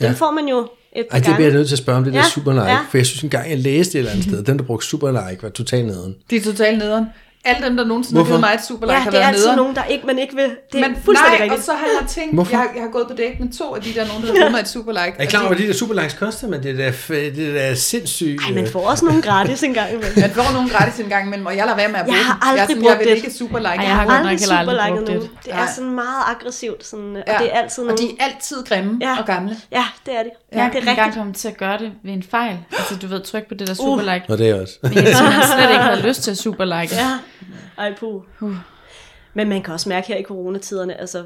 Den Ja. får man jo et par Ej, det bliver jeg nødt til at spørge om det der Ja, super like, ja. for jeg synes engang, jeg læste et eller andet sted, den der brugte super like var totalt nederen. De er totalt nederen. Alle dem, der nogensinde har Hvorfor? givet mig et superlike, Ja, har det er været altid nederen. nogen, der ikke, man ikke vil. Det er Men fuldstændig nej, rigtigt. og så har jeg tænkt, Hvorfor? jeg, jeg har gået på date med to af de der nogen, der har givet mig et superlike. Er I klar over, hvad de der super likes koster, men det er da, det er da sindssygt. Ej, man øh, får også nogle gratis en gang imellem. Man får nogle gratis en gang imellem, og jeg lader være med at Jeg bruge har jeg, er aldrig sådan, brugt jeg vil det. ikke superlike. Ej, jeg har aldrig superliket brugt nogen. det. Det er sådan meget aggressivt, sådan, og Ja. det er altid Og nogen... de er altid grimme Ja. og gamle. Ja, det er det. Ja, jeg det kan er engang rigtigt. komme til at gøre det ved en fejl. Altså, du ved, tryk på det der super like. Og det er også. Men jeg slet ikke havde lyst til at super like. Ja, ej puh. Men man kan også mærke her i coronatiderne, altså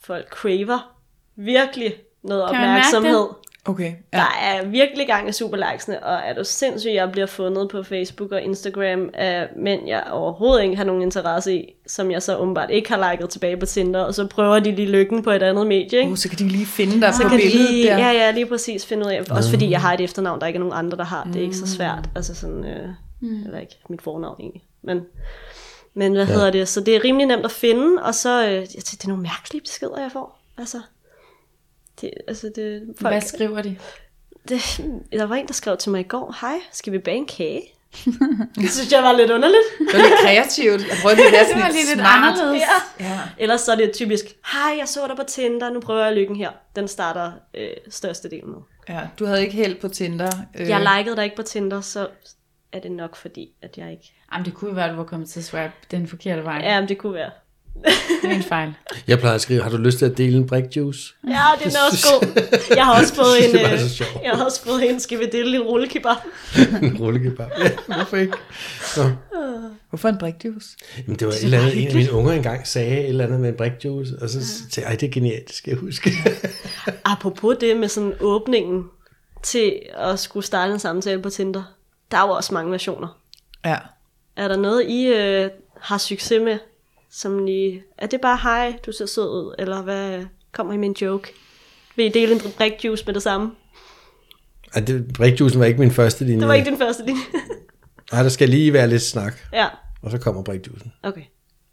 folk craver virkelig noget Kan man mærke opmærksomhed. Okay. Ja. Der er virkelig gang i superlikesene, og er du sindssyg, jeg bliver fundet på Facebook og Instagram af mænd, jeg overhovedet ikke har nogen interesse i, som jeg så åbenbart ikke har liket tilbage på Tinder, og så prøver de lige lykken på et andet medie, ikke? Uh, så kan de lige finde dig så på kan de billedet lige, der. ja, ja, lige præcis finde ud af, også fordi jeg har et efternavn, der ikke er nogen andre, der har, det er ikke så svært, altså sådan, øh, mm. eller ikke mit fornavn egentlig, men, men hvad ja. hedder det, så det er rimelig nemt at finde, og så, øh, jeg tænker, det er nogle mærkelige beskeder, jeg får, altså, det, altså det, folk, Hvad skriver de? det, der var en, der skrev til mig i går, hej, skal vi bage en kage? det synes jeg var lidt underligt. Det var lidt kreativt. Jeg prøvede Det sådan var lidt lidt smart. anderledes. Ja. Ja. Ellers så er det typisk, hej, jeg så dig på Tinder, nu prøver jeg lykken her. Den starter øh, størstedelen med. ja. Du havde ikke held på Tinder. Øh, Jeg likede dig ikke på Tinder, så er det nok fordi, at jeg ikke... Jamen, det kunne jo være, at du var kommet til at swipe den forkerte vej. Ja, men det kunne være. Det er en fejl. Jeg plejer at skrive, har du lyst til at dele en brik juice? Ja, det er også god. Jeg har også fået en... Det Øh, jeg har også fået en, skal vi dele en rullekebab? en rullekebab. Ja, hvorfor ikke? Nå. Hvorfor en brikjuice? Jamen, det var et eller andet, en af mine unger engang sagde et eller andet med en brik juice, og så tænkte jeg, ej, det er genialt, det skal jeg huske. Apropos det med sådan åbningen til at skulle starte en samtale på Tinder. Der er jo også mange versioner. Ja. Er der noget, I øh, har succes med? Som lige, er det bare, hej, du ser sød ud, eller hvad kommer I med en joke? Vil I dele en brikjuice med det samme? Ej, det, brikjuicen var ikke min første linje. Det var ikke din første linje. Nej, der skal lige være lidt snak, ja, og så kommer brikjuicen. okay.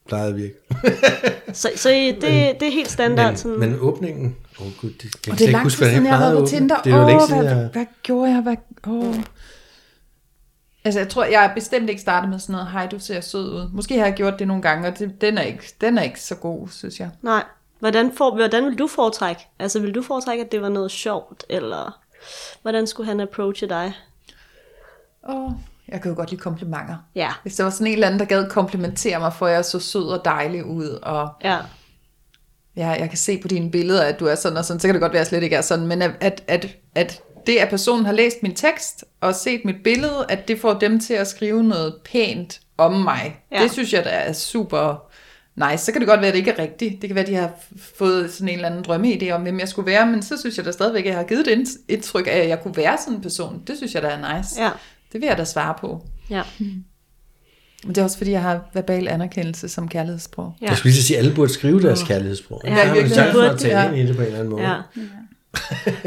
Plejede at virke. Så, så I, det, det er helt standard. Men, sådan, men åbningen, åh oh, gud, det kan Og jeg det er ikke lang huske, tid siden, jeg har været på. Tinder. Det er jo Åh, længe hvad, siden, hvad, jeg... hvad gjorde jeg? Hvad, åh. Altså, jeg tror, jeg har bestemt ikke startet med sådan noget, hej, du ser sød ud. Måske har jeg gjort det nogle gange, og det, den, er ikke, den er ikke så god, synes jeg. Nej. Hvordan, for, hvordan vil du foretrække? Altså, vil du foretrække, at det var noget sjovt, eller hvordan skulle han approache dig? Åh, jeg kan jo godt lide komplimenter. Ja, Hvis der var sådan en eller anden, der gad komplimentere mig, for jeg så sød og dejlig ud, og ja, ja, jeg kan se på dine billeder, at du er sådan og sådan, så kan det godt være, at jeg slet ikke er sådan, men at, at, at, at det, at personen har læst min tekst og set mit billede, at det får dem til at skrive noget pænt om mig, Ja. ja. det synes jeg, der er super nice. Så kan det godt være, at det ikke er rigtigt. Det kan være, at de har fået sådan en eller anden drømmeidé om, hvem jeg skulle være, men så synes jeg da stadigvæk, at jeg har givet det ind- indtryk af, at jeg kunne være sådan en person. Det synes jeg, der er nice. ja, Det vil jeg da svare på. ja. Men det er også, fordi jeg har verbal anerkendelse som kærlighedssprog. Ja. Jeg skulle lige sige, at alle burde skrive deres kærlighedssprog. Ja, chance for Burde at det, ja. ind i det på en eller anden måde. ja.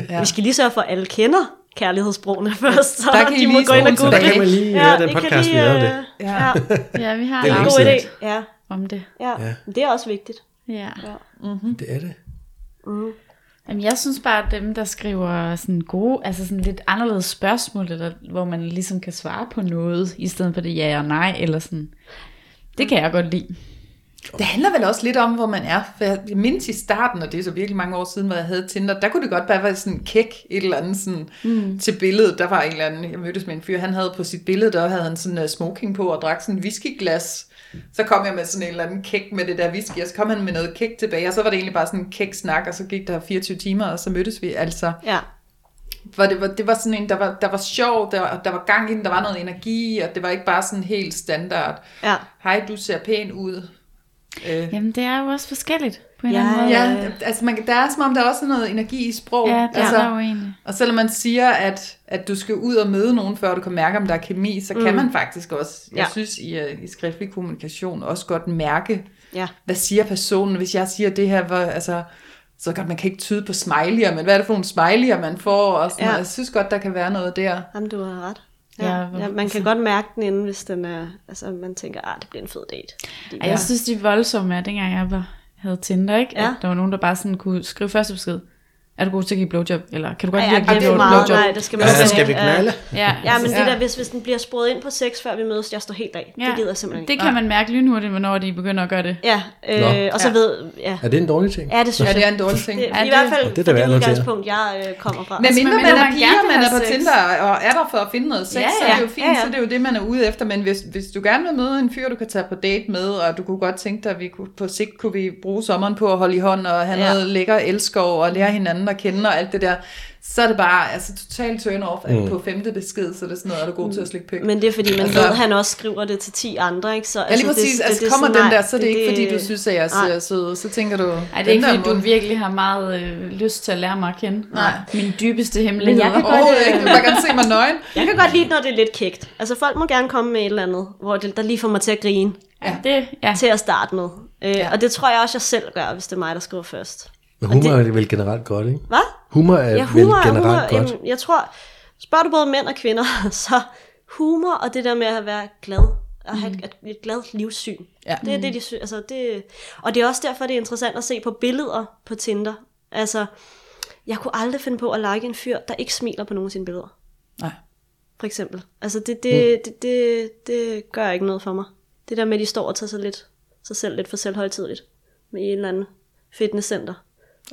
Ja. Vi skal lige sørge for, at alle kender kærlighedssprogene først, så Der kan I de må lige gå ind og google Der kan man lige høre den I kan podcast, vi lige, lavede øh, det. Ja, Ja. Ja, vi har Det det en god idé. Ja, om det. ja. Ja. Det er også vigtigt. Ja. Det er det. Jamen, jeg synes bare, at dem, der skriver sådan gode, altså sådan lidt anderledes spørgsmål, eller hvor man ligesom kan svare på noget, i stedet for det ja og nej, eller sådan. Det kan jeg godt lide. Det handler vel også lidt om, hvor man er. For jeg mindes i starten, og det er så virkelig mange år siden, hvor jeg havde Tinder, der kunne det godt bare være sådan en kæk, et eller andet sådan, mm. til billedet. Der var en eller anden, jeg mødtes med en fyr, han havde på sit billede, der havde han sådan en smoking på og drak sådan en whiskyglas. Så kom jeg med sådan en eller anden kæk med det der whisky, og så kom han med noget kæk tilbage, og så var det egentlig bare sådan en kæk snak, og så gik der 24 timer, og så mødtes vi altså. Ja. For det var, det var sådan en, der var, der var sjov, der var, der var gang i den, der var noget energi, og det var ikke bare sådan helt standard. Ja. Hej, du ser pæn ud. Øh, Jamen, det er jo også forskelligt på en Ja, eller anden måde. Ja, altså man, der er som om, der er også noget energi i sprog. Ja, det altså, er der jo egentlig. Og selvom man siger, at, at du skal ud og møde nogen, før du kan mærke, om der er kemi, så mm. kan man faktisk også, jeg Ja. synes, i, øh, i skriftlig kommunikation også godt mærke, Ja. hvad siger personen, hvis jeg siger det her, hvor, altså, så godt, man kan ikke tyde på smiley'er, men hvad er det for nogle smiley'er, man får, og sådan, Ja. ja. jeg synes godt, der kan være noget der. Jamen, du har ret. Ja, Ja, ja, man kan godt mærke den inden, hvis den er, altså man tænker, ah, det bliver en fed date. Fordi, Ej, jeg synes, de er voldsomme er, dengang jeg var, havde Tinder, ikke? Ja. At der var nogen, der bare sådan kunne skrive første besked. Er du god til at give blowjob? Eller kan du godt Ej, lide ja, at give det blowjob? meget, nej, det skal man Ja, ikke. skal vi knalde? Ja, Ja, men det ja. der, hvis, hvis den bliver sporet ind på sex, før vi mødes, jeg står helt af. Det gider jeg simpelthen ikke. Det kan man mærke lynhurtigt, hvornår de begynder at gøre det. Ja, øh, Nå. og så Ja. ved, ja. Er det en dårlig ting? Ja, det synes Ja, det er jeg. en dårlig ting. Det, Ja, I det- hvert fald det er det notere. udgangspunkt, jeg øh, kommer fra. Men Altså, mindre men man når er man piger, man er på sex. Tinder, og er der for at finde noget sex, Ja, så er det ja, jo fint, ja, ja. så det er jo det, man er ude efter. Men hvis, hvis du gerne vil møde en fyr, du kan tage på date med, og du kunne godt tænke dig, at vi kunne, på sigt kunne vi bruge sommeren på at holde i hånd, og have Ja. noget lækker elskov, og lære hinanden at kende, og alt det der, så er det bare altså, totalt turn off, at på femte besked, så er det sådan noget, er du god til at slikke pik. Men det er fordi, man Altså- ved, at han også skriver det til 10 andre, ikke? Så, Ja, lige præcis. det, altså, det, kommer sådan, den der, så er det, ikke, fordi du synes, at jeg Nej. er sød. Så tænker du... Ej, det er ikke, fordi du virkelig har meget øh, lyst til at lære mig at kende. Nej. Min dybeste hemmeligheder. jeg kan godt- Overhovedet ikke. Du bare gerne se mig nøgen. Jeg kan godt lide, når det er lidt kægt. Altså, folk må gerne komme med et eller andet, hvor det, der lige får mig til at grine Ja, det, ja. til at starte med. Øh, Ja. Og det tror jeg også, jeg selv gør, hvis det er mig, der skriver først. Men humor er vel generelt godt, ikke? Hvad? Humor er Ja, vel humor, generelt humor godt. jamen, jeg tror, spørger du både mænd og kvinder, så humor og det der med at være glad, at have et, et glad livssyn, Ja. det er det, de sy- altså det, og det er også derfor, det er interessant at se på billeder på Tinder. Altså, jeg kunne aldrig finde på at like en fyr, der ikke smiler på nogen af sine billeder, Nej. for eksempel. Altså, det, det, det, det, det gør ikke noget for mig. Det der med, at de står og tager sig, lidt, sig selv lidt for selvhøjtidligt med en eller anden fitnesscenter.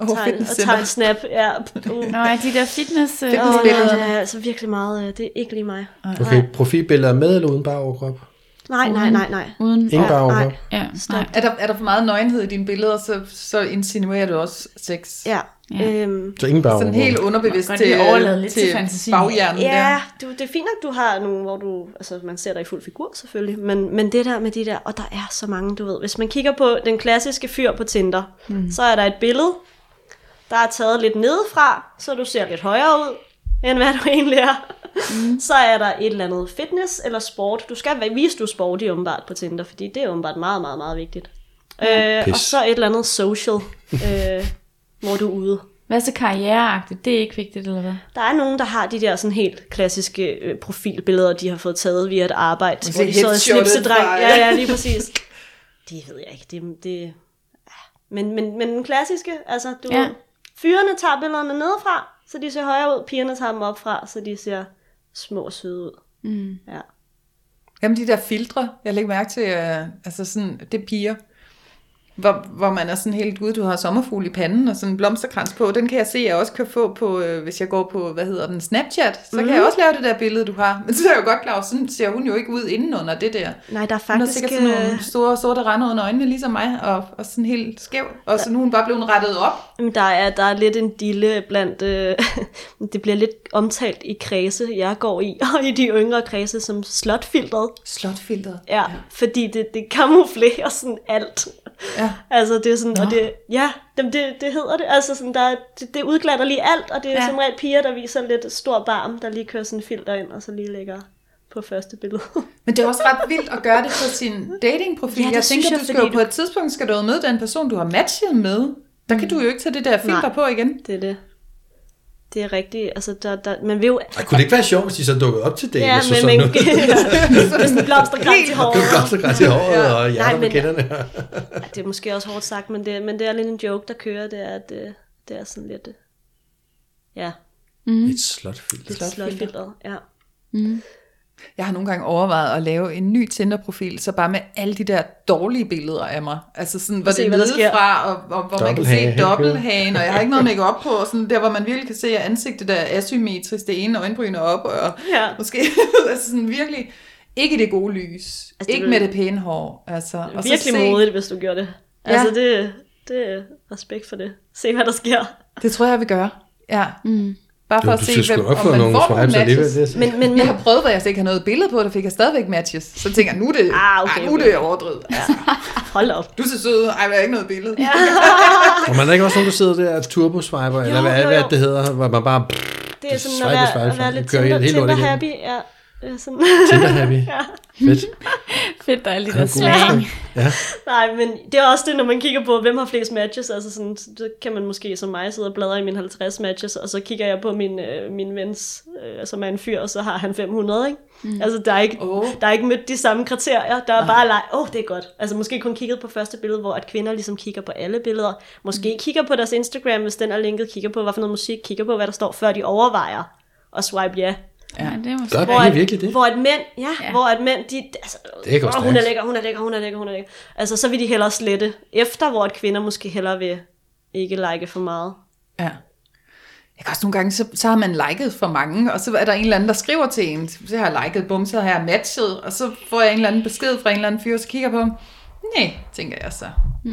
Åh, Tager en- og tager en snap. Ja. Uh. Nå, er de der fitness... Fitnessbilleder. nej, det er altså virkelig meget, øh, det er ikke lige mig. Okay, profilbilleder med eller uden bare overkrop? Nej, nej, nej, nej. uden... Ingen bare overkrop? Ja, Stop. nej. Er der, er der for meget nøgenhed i dine billeder, så, så insinuerer du også sex. Ja. Ja. Øhm, Så ingen bare Sådan helt underbevidst til, lidt til til fantasien. baghjernen ja, der. du, det er fint nok, du har nogle, hvor du, altså man ser dig i fuld figur selvfølgelig, men, men det der med de der, og der er så mange, du ved, hvis man kigger på den klassiske fyr på Tinder, mm. så er der et billede, der er taget lidt nedefra, så du ser lidt højere ud, end hvad du egentlig er. Mm. Så er der et eller andet fitness eller sport. Du skal vise, du er sporty åbenbart på Tinder, fordi det er åbenbart meget, meget, meget vigtigt. Øh, Pis. og så et eller andet social, øh, hvor du er ude. Hvad så karriereagtigt? Det er ikke vigtigt, eller hvad? Der er nogen, der har de der sådan helt klassiske øh, profilbilleder, de har fået taget via et arbejde, Måske hvor de sidder i headshottet slipsedreng. fra- Ja, ja, lige præcis. Det ved jeg ikke. Det, det, ja. men, men, men den klassiske, altså du Ja. Fyrene tager billederne nedefra, så de ser højere ud. Pigerne tager dem op fra, så de ser små og søde ud. Mm. Ja. Jamen de der filtre, jeg lægger mærke til, uh, altså sådan, det er piger, hvor, hvor man er sådan helt, gud, du har sommerfugl i panden og sådan en blomsterkrans på, den kan jeg se, jeg også kan få på, øh, hvis jeg går på, hvad hedder den, Snapchat, så mm. kan jeg også lave det der billede, du har. Men så er jeg jo godt klar, sådan ser hun jo ikke ud indenunder det der. Nej, der er Hun har faktisk... sikkert sådan nogle øh, store sorte rande under øjnene, ligesom mig, og, og sådan helt skæv, og så nu er hun bare blevet rettet op. Jamen, Der er, der er lidt en dille blandt, øh, det bliver lidt omtalt i kredse, jeg går i, og i de yngre kredse som slotfiltret. Slotfilteret. Ja, fordi det, det kamuflerer sådan alt. Ja. Altså det er sådan, og det, ja, det, det, det hedder det, altså sådan, der, er- det, det udglatter lige alt, og det er Ja. som regel piger, der viser lidt stor barm, der lige kører sådan en filter ind, og så lige lægger på første billede. Men det er også ret vildt at gøre det på sin datingprofil. Ja, jeg synes tænker, jeg, du skal jo på et tidspunkt skal du møde den person, du har matchet med. Der kan du jo ikke tage det der filter Nej. på igen. Det er det. Det er rigtigt, altså der, der, man vil jo... Ej, kunne det ikke være sjovt, hvis de så dukkede op til dagen? Ja, men, sådan men noget? med sådan en blomsterkrans i Det håret. var godt så græs i håret Ja. og hjerter Nej, på. Ja, det er måske også hårdt sagt, men det, men det er lidt en joke, der kører, det er, at det, det er sådan lidt, ja, Et slotfilter. det slotfilteret. Ja. Jeg har nogle gange overvejet at lave en ny Tinder-profil, så bare med alle de der dårlige billeder af mig. Altså sådan, hvor Se, det er nedefra, og, og hvor man kan se Dobbelthage, dobbelthagen, og jeg har ikke noget make op på, og sådan der, hvor man virkelig kan se, at ansigtet der er asymmetrisk, det ene øjenbryn er op, og Ja. måske altså sådan virkelig ikke i det gode lys. Altså, det ikke med det pæne hår. Altså, og så Virkelig se- modigt, hvis du gjorde det. Ja. Altså, det, det er respekt for det. Se, hvad der sker. Det tror jeg, jeg vil gøre. Ja. Mm. Bare for Jo, at du se, hvem, om få man nogle får nogle matches. Det, Men, men, men Jeg har prøvet, hvor jeg så ikke har noget billede på, der fik jeg stadigvæk matches. Så tænker jeg, nu er det, Ah, okay, ej, nu er okay. det overdrevet. Altså, hold op. du er så sød, ej, jeg har ikke noget billede. Ja. og man er ikke også nogen, der sidder der og turbo-swiper, eller hvad, jo, hvad jo. det hedder, hvor man bare Det er sådan at være, at være lidt Tinder, Tinder happy. Ja. Sådan. Tinder happy. Fedt. Fedt, der er alle de Ja, slang. Nej, men det er også det, når man kigger på, hvem har flest matches. Altså sådan, så kan man måske som mig sidde og bladre i mine 50 matches, og så kigger jeg på min, øh, min vens, øh, som er en fyr, og så har han 500, ikke? Mm. Altså, der er ikke, Åh. der er ikke mødt de samme kriterier. Der er bare leg, åh, oh, det er godt. Altså, måske kun kigget på første billede, hvor at kvinder ligesom kigger på alle billeder. Måske mm. kigger på deres Instagram, hvis den er linket, kigger på, hvad for noget musik, kigger på, hvad der står, før de overvejer at swipe ja. Ja, det er måske. Gør Hvor det at, virkelig det? Hvor at mænd, ja, Ja. hvor at mænd, de, altså, Det "Åh, hun er lækker, hun er lækker, hun er lækker, hun er lækker. Altså, så vil de hellere slette efter, hvor at kvinder måske hellere vil ikke like for meget. ja. Jeg kan også nogle gange, så, så har man liket for mange, og så er der en eller anden, der skriver til en, så har jeg liket, bum, så har jeg matchet, og så får jeg en eller anden besked fra en eller anden fyr, og så kigger på ham, nej, tænker jeg så.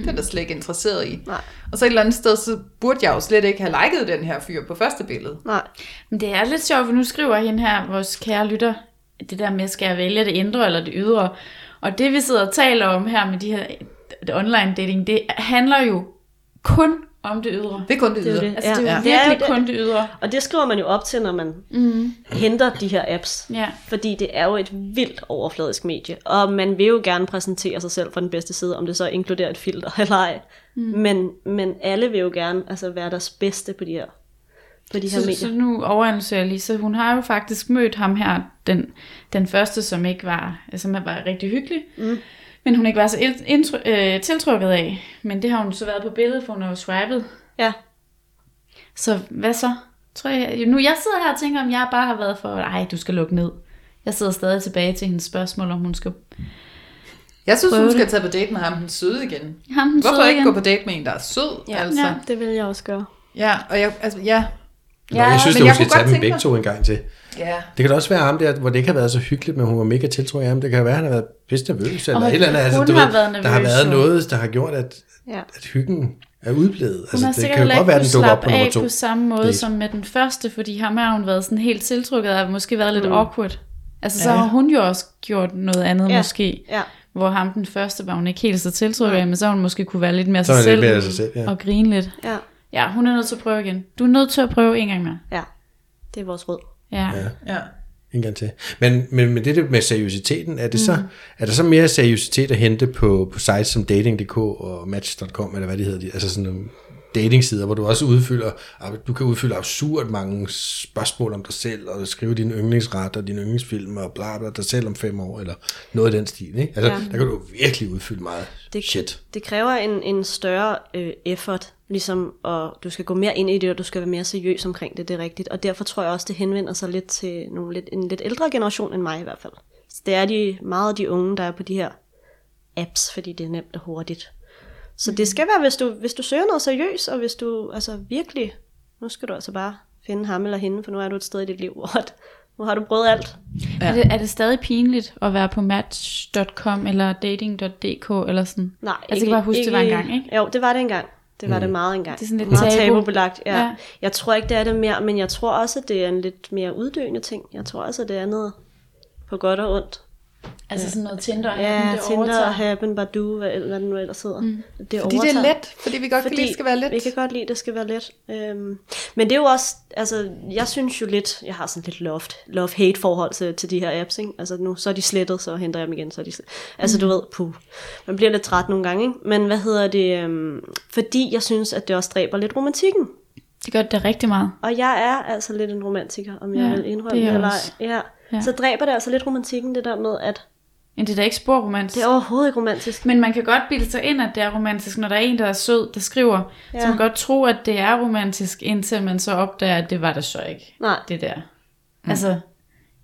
Det er der slet ikke interesseret i. Nej. Og så et eller andet sted, så burde jeg jo slet ikke have liket den her fyr på første billede. Nej. Men det er lidt sjovt, for nu skriver hende her, vores kære lytter, det der med, skal jeg vælge det indre eller det ydre? Og det vi sidder og taler om her med de her det online dating, det handler jo kun om det ydre. Det er kun det, Det er jo ydre. det. Altså, det er jo Ja. ja. Det er jo virkelig det. kun det ydre. Og det skriver man jo op til, når man mm. henter de her apps. Ja. Fordi det er jo et vildt overfladisk medie. Og man vil jo gerne præsentere sig selv fra den bedste side, om det så inkluderer et filter eller ej. Mm. Men, men alle vil jo gerne altså, være deres bedste på de her, på de her Så, medier. så nu overanalyserer jeg lige, så hun har jo faktisk mødt ham her, den, den første, som ikke var, som var rigtig hyggelig, mm. Men hun ikke var så indtry, øh, tiltrukket af. Men det har hun så været på billedet, for hun har jo swipet. Ja. Så hvad så? Tror jeg, nu jeg sidder her og tænker, om jeg bare har været for, ej, du skal lukke ned. Jeg sidder stadig tilbage til hendes spørgsmål, om hun skal Jeg synes, hun det. skal tage på date med ham, den søde igen. ham den Hvorfor søde ikke igen? gå på date med en, der er sød? Ja, altså. ja, det vil jeg også gøre. ja og jeg, altså, ja. Nå, jeg synes, men du jeg skal tage dem begge to en gang til. ja. Det kan da også være ham der, hvor det ikke har været så hyggeligt, men hun var mega tiltrukket af ham. Det kan være, at han har været pisse nervøs, eller Og et eller andet. Altså, hun du har ved, været der har nervøs, været noget, der har gjort, at, Ja. at hyggen er udblevet. Hun Altså, det kan jo godt være, at den dukker op på nummer to. på samme måde date. som med den første, fordi ham har hun været sådan helt tiltrukket af, måske været lidt Mm. awkward. Altså så Ja. har hun jo også gjort noget andet Ja. måske. Ja. Hvor ham den første var hun ikke helt så tiltrukket af, men så hun måske kunne være lidt mere er sig det selv, mere sig selv, ja. og grine lidt. Ja. Ja, hun er nødt til at prøve igen. Du er nødt til at prøve en gang mere. Ja. Det er vores råd. Ja. Ja. ja. En gang til. Men, men, men det der med seriøsiteten, er, det så, er der så mere seriøsitet at hente på, på sites som dating.dk og match.com, eller hvad det hedder, de- altså sådan nogle datingsider, hvor du også udfylder, du kan udfylde absurd mange spørgsmål om dig selv, og skrive din yndlingsret og din yndlingsfilm, og bla bla, dig selv om fem år, eller noget af den stil, ikke? Altså, Ja. der kan du virkelig udfylde meget Det, shit. det kræver en, en større øh, effort, ligesom, og du skal gå mere ind i det, og du skal være mere seriøs omkring det, det er rigtigt. Og derfor tror jeg også, det henvender sig lidt til nogle lidt, en lidt ældre generation end mig i hvert fald. Så det er de, meget af de unge, der er på de her apps, fordi det er nemt og hurtigt. Så det skal være, hvis du, hvis du søger noget seriøst, og hvis du altså virkelig, nu skal du altså bare finde ham eller hende, for nu er du et sted i dit liv, hvor nu har du prøvet alt. Ja. Er, det, er det stadig pinligt at være på match.com eller dating.dk eller sådan? Nej, Altså, jeg kan bare huske, det var en gang, ikke? Jo, det var det engang. Det var mm. det meget engang. Det er sådan lidt meget tabu. tabubelagt. Ja. Ja. Jeg tror ikke, det er det mere, men jeg tror også, at det er en lidt mere uddøende ting. Jeg tror også, at det er noget på godt og ondt. Altså sådan noget Tinder. Ja, det Tinder, overtager. Happen, Badoo, hvad, hvad det nu ellers hedder. Mm. Det Fordi det er let, fordi vi godt fordi kan lide, at det skal være let. Vi kan godt lide, at det skal være let. Øhm, men det er jo også, altså, jeg synes jo lidt, jeg har sådan lidt love, love-hate forhold til, til de her apps, ikke? Altså nu, så er de slettet, så henter jeg dem igen, så er de slettet. Altså du ved, puh, man bliver lidt træt nogle gange, ikke? Men hvad hedder det, øhm, fordi jeg synes, at det også dræber lidt romantikken. Det gør det rigtig meget. Og jeg er altså lidt en romantiker, om jeg Ja, vil indrømme det det eller også. ej. Ja. Ja. Så dræber det altså lidt romantikken, det der med, at Men det er da ikke spor romantisk. Det er overhovedet ikke romantisk. Men man kan godt bilde sig ind, at det er romantisk, når der er en, der er sød, der skriver. Ja. Så man kan godt tro, at det er romantisk, indtil man så opdager, at det var det så ikke. Nej. Det der. Mm. Altså,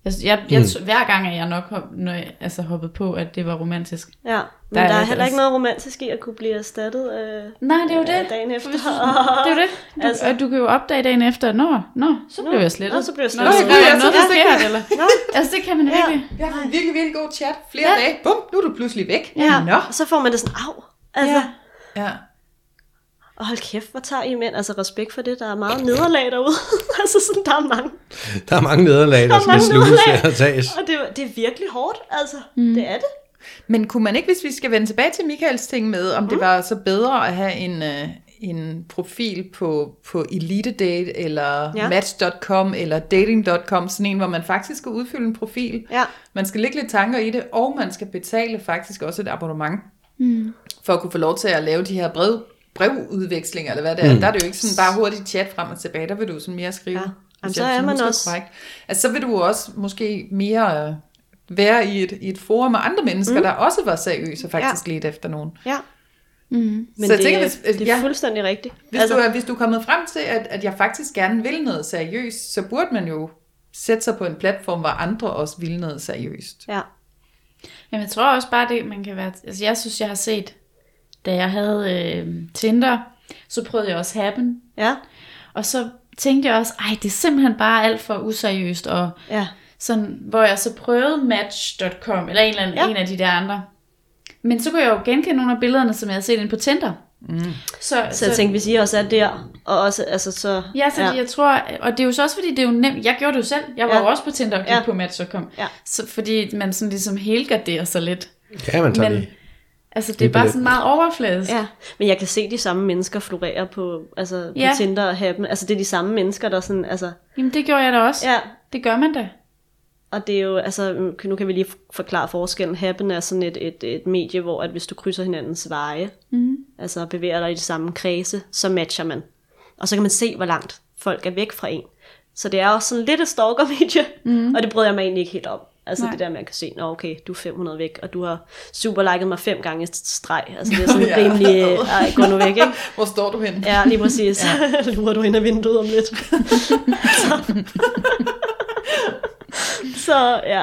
jeg, jeg, jeg, mm. hver gang er jeg nok hop, når jeg, altså, hoppet på, at det var romantisk. Ja, men Der der, er er, heller ikke noget romantisk i at kunne blive erstattet af, Nej, det er jo af det. dagen efter. Det er jo det. Du, altså, og du kan jo opdage dagen efter, at nå, nå, så blev jeg slettet. Nå, så blev jeg Nå, slettet. så blev Ja, jeg så noget jeg forkert, eller? Altså, det kan man Ja. virkelig. Vi har en virkelig, virkelig god chat. Flere ja. dage. Bum, nu er du pludselig væk. Ja, Nå. og så får man det sådan, af. Altså, Ja. ja. Og hold kæft, hvor tager I mænd? Altså respekt for det, der er meget nederlag derude. altså sådan, der er mange. Der er mange nederlag, der Der er skal sluges og tages. Og det, det er virkelig hårdt, altså. Mm. Det er det. Men kunne man ikke, hvis vi skal vende tilbage til Michaels ting med, om det var så bedre at have en, øh, en profil på, på Elite Date, eller ja. Match.com, eller Dating.com, sådan en, hvor man faktisk skal udfylde en profil. Ja. Man skal lægge lidt tanker i det, og man skal betale faktisk også et abonnement, mm. for at kunne få lov til at lave de her brev, brevudvekslinger, eller hvad det er. Mm. Der er det jo ikke sådan bare hurtigt chat frem og tilbage, der vil du sådan mere skrive. Ja. Jamen, så er man også- Korrekt. Altså, så vil du også måske mere øh, være i et, i et forum med andre mennesker, mm. der også var seriøse og faktisk ja. lidt efter nogen. Ja. Mm. Men Så så jeg det, tænker, er, hvis- det er ja. fuldstændig rigtigt. Hvis, altså, du er, hvis du er kommet frem til, at, at jeg faktisk gerne vil noget seriøst, så burde man jo sætte sig på en platform, hvor andre også vil noget seriøst. Ja. Jamen, jeg tror også bare, det man kan være... Altså, jeg synes, jeg har set, da jeg havde øh, Tinder, så prøvede jeg også Happen. Ja. Og så tænkte jeg også, ej, det er simpelthen bare alt for useriøst. Og Ja. sådan, hvor jeg så prøvede Match.com, eller en, eller anden, Ja. en af de der andre. Men så kunne jeg jo genkende nogle af billederne, som jeg havde set inde på Tinder. Mm. Så, Så jeg tænkte, hvis I også er der, og også, altså så... Ja, så ja. jeg tror, og det er jo så også fordi, det er jo nemt. Jeg gjorde det jo selv. Jeg var Ja. jo også på Tinder og gik Ja. på Match.com. Ja. Så, fordi man sådan ligesom helgarderer sig lidt. Ja, man tager Men- det. Altså, det Det er bare sådan meget overfladisk. Ja, men jeg kan se de samme mennesker florere på, altså, på Ja. Tinder og Happen. Altså det er de samme mennesker, der sådan, altså... Jamen, det gjorde jeg da også. Ja, Det gør man da. og det er jo, altså, nu kan vi lige forklare forskellen. Happen er sådan et, et, et medie, hvor at hvis du krydser hinandens veje, mm. altså bevæger dig i de samme kredse, så matcher man. Og så kan man se, hvor langt folk er væk fra en. Så det er også sådan lidt et stalker-medie, mm. og det bryder jeg mig egentlig ikke helt om. Altså Nej. det der med, at man kan se, nå okay, du er 500 væk, og du har superliket mig fem gange i streg. Altså det er sådan Ja. rimelig, ej, gå nu væk, ikke? Hvor står du hen? Ja, lige præcis. Ja. Lurer du ind ad vinduet om lidt. så. så ja.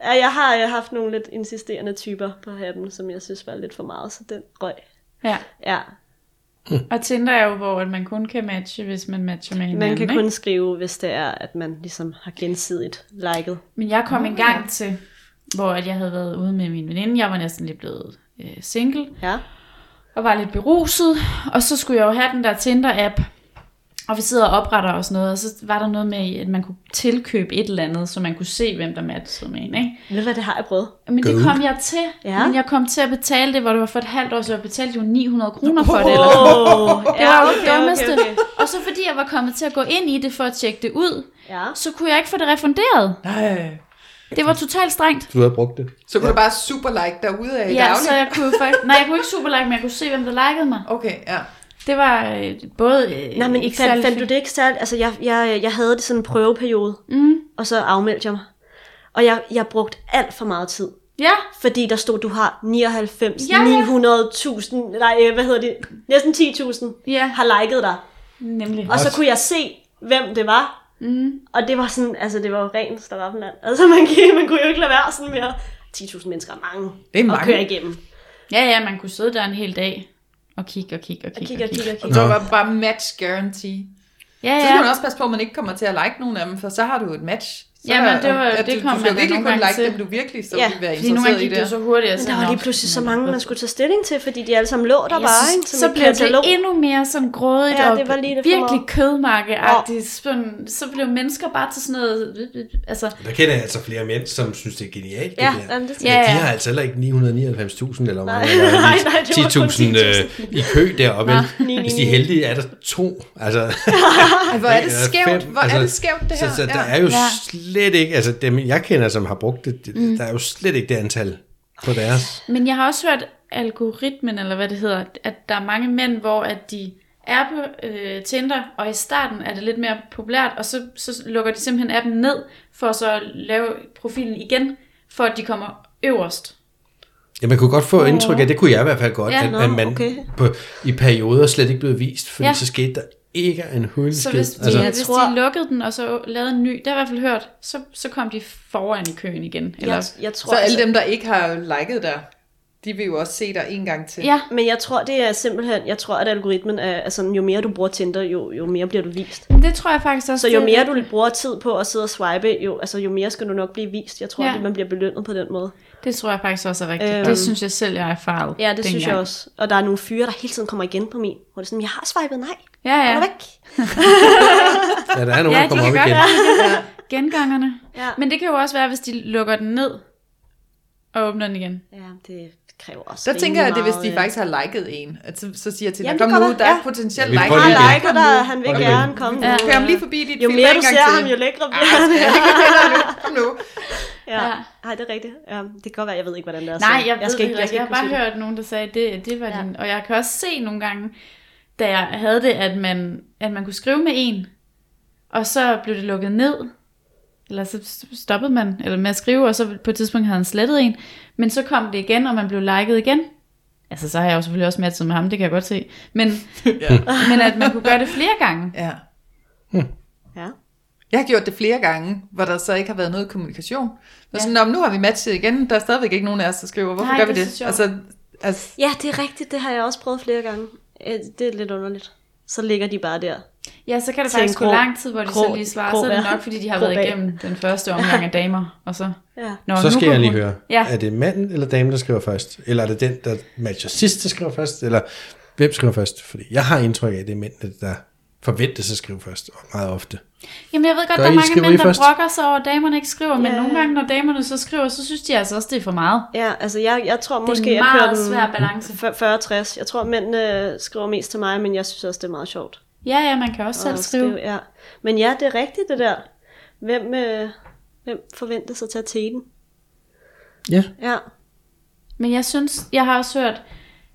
ja. Jeg har jeg har haft nogle lidt insisterende typer på happen, som jeg synes var lidt for meget, så den røg. Ja. Ja, Og Tinder er jo, hvor man kun kan matche, hvis man matcher med hinanden. man kan ikke? kun skrive, hvis det er, at man ligesom har gensidigt liket. Men jeg kom en gang til, hvor jeg havde været ude med min veninde. Jeg var næsten lige blevet øh, single. Ja. og var lidt beruset, og så skulle jeg jo have den der Tinder-app, og vi sidder og opretter og sådan noget, og så var der noget med, at man kunne tilkøbe et eller andet, så man kunne se, hvem der matchede med en, ikke? Ved du hvad, det har jeg prøvet. Men det kom jeg til, Ja. ja. men jeg kom til at betale det, hvor det var for et halvt år, så jeg betalte jo 900 kroner for det, eller sådan noget. Oh, Det var jo det dummeste. Og så fordi jeg var kommet til at gå ind i det for at tjekke det ud, Ja. så kunne jeg ikke få det refunderet. Nej. Det var totalt strengt. Du har brugt det. Så kunne du bare super like derude af i Ja, daglig? så jeg kunne faktisk... Nej, jeg kunne ikke super like, men jeg kunne se, hvem der likede mig. Okay, ja. Det var øh, både øh, Nej, men ikke fandt, fandt du det ikke særligt? Altså, jeg, jeg, jeg havde det sådan en prøveperiode, Mm. og så afmeldte jeg mig. Og jeg, jeg brugte alt for meget tid. Ja, Fordi der stod, du har 99, Ja, ja. 900.000, nej, øh, hvad hedder det, næsten 10.000 ja, har liket dig. nemlig. Og så kunne jeg se, hvem det var. Mm. Og det var sådan, altså det var jo rent staraffenland. Altså man, kan- man kunne jo ikke lade være sådan mere. 10.000 mennesker er mange, Det er at mange. køre igennem. Ja, ja, man kunne sidde der en hel dag og kigge og kigge og Og kigge kigge og kigge og Og kigge. så var det bare match guarantee. Ja, Så skal man ja. også passe på, at man ikke kommer til at like nogen af dem, for så har du et match. Så Jamen, det var- at det du, kom du skal virkelig kun like til. dem, du virkelig så Ja, vil være Fordi nogle interesseret i det det. så hurtigt. Men der var lige pludselig så mange, man skulle tage stilling til, fordi de alle sammen lå der Jeg bare, synes, ikke? Så blev det endnu mere sådan grådigt Ja, og det var lige det virkelig meget. kødmarkeagtigt. Sådan, så blev mennesker bare til sådan noget... Altså, Der kender jeg altså flere mænd, som synes, det er genialt. Ja, det der. jamen, det Ja, Ja, de har altså heller ikke 999.000 eller kun 10.000 øh, i kø deroppe. Hvis de er heldige, er der to. Altså, hvor er det skævt, hvor er det skævt det her. Så, der er jo. Slet ikke, altså dem jeg kender, som har brugt det, mm. der er jo slet ikke det antal på deres. Men jeg har også hørt algoritmen, eller hvad det hedder, at der er mange mænd, hvor at de er på øh, Tinder, og i starten er det lidt mere populært, og så, så lukker de simpelthen appen ned, for så at lave profilen igen, for at de kommer øverst. Ja, man kunne godt få indtryk af, det kunne jeg i hvert fald godt, Ja, at, nå, at man okay. på, i perioder slet ikke blev vist, fordi Ja. så skete der ikke en hul Så hvis de, Altså, ja, hvis tror- de lukkede den, og så lavede en ny, det har jeg i hvert fald hørt, så, så kom de foran i køen igen. Eller, Jeg, jeg tror, Så alle altså- dem, der ikke har liket dig, de vil jo også se dig en gang til. ja, Men jeg tror, det er simpelthen, jeg tror, at algoritmen er, sådan, jo mere du bruger Tinder, jo, jo mere bliver du vist. men det tror jeg faktisk også. Så jo mere du bruger tid på at sidde og swipe, jo, altså, jo mere skal du nok blive vist. Jeg tror, Ja. ja. at man bliver belønnet på den måde. Det tror jeg faktisk også er rigtigt. Øhm. det synes jeg selv, jeg er erfaret. Ja, det synes jeg også. Og der er nogle fyre, der hele tiden kommer igen på min. Hvor det er sådan, jeg har swipet nej. Ja, Ja. ja. Er du væk? ja, der er nogen, Ja, der kommer de op igen. godt Gengangerne. Ja. Men det kan jo også være, hvis de lukker den ned og åbner den igen. Ja, det kræver også Så rimelig tænker jeg, at det hvis de øh, faktisk har liket en. At så, så siger jeg til Jamen, kom nu, der er potentielt Ja, like. Han det. liker dig, han vil Okay. gerne komme. Ja. Kør ham lige forbi dit Jo filter mere du ser til. ham, jo lækre bliver han. Ja. Kom nu. Ja. Ja. Nej, det er rigtigt. Ja, det kan godt være, jeg ved ikke, hvordan det er. Nej, jeg, jeg, skal ikke, jeg, skal jeg har bare hørt nogen, der sagde, det, det var ja. din. Og jeg kan også se nogle gange, da jeg havde det, at man, at man kunne skrive med en, og så blev det lukket ned, eller så stoppede man eller med at skrive, og så på et tidspunkt havde han slettet en, men så kom det igen, og man blev liket igen. Altså, så har jeg jo selvfølgelig også matchet med ham, det kan jeg godt se. Men, Ja. men at man kunne gøre det flere gange. ja. det. Ja. Jeg har gjort det flere gange, hvor der så ikke har været noget kommunikation. Er sådan, "Nå, men nu har vi matchet igen, der er stadigvæk ikke nogen af os, der skriver, hvorfor Nej, gør vi det er det? Altså, altså, ja, det er rigtigt. Det har jeg også prøvet flere gange. Øh, Det er lidt underligt. Så ligger de bare der. Ja, så kan det faktisk gå lang tid, hvor de grå- så lige svarer. grå Så er det nok, fordi de har Grå været dag. igennem den første omgang af damer. Og så, Ja. Nå, Så skal jeg lige høre, Ja. er det manden eller damen, der skriver først? Eller er det den, der matcher sidst, der skriver først? Eller hvem skriver først? Fordi jeg har indtryk af, at det er mændene, der forventes at skrive først, og meget ofte. Jamen jeg ved godt, Gør der er mange mænd, der først? brokker sig over, at damerne ikke skriver, men Ja. nogle gange, når damerne så skriver, så synes de altså også, det er for meget. Ja, altså jeg, jeg tror Det er måske, jeg kører meget den svær balance. f- 40-60. Jeg tror, mændene skriver mest til mig, men jeg synes også, det er meget sjovt. Ja, ja, man kan også selv at skrive. Ja. Men ja, det er rigtigt det der. Hvem, øh, hvem forventer sig til at tage den? Ja. Ja. Men jeg synes, jeg har også hørt,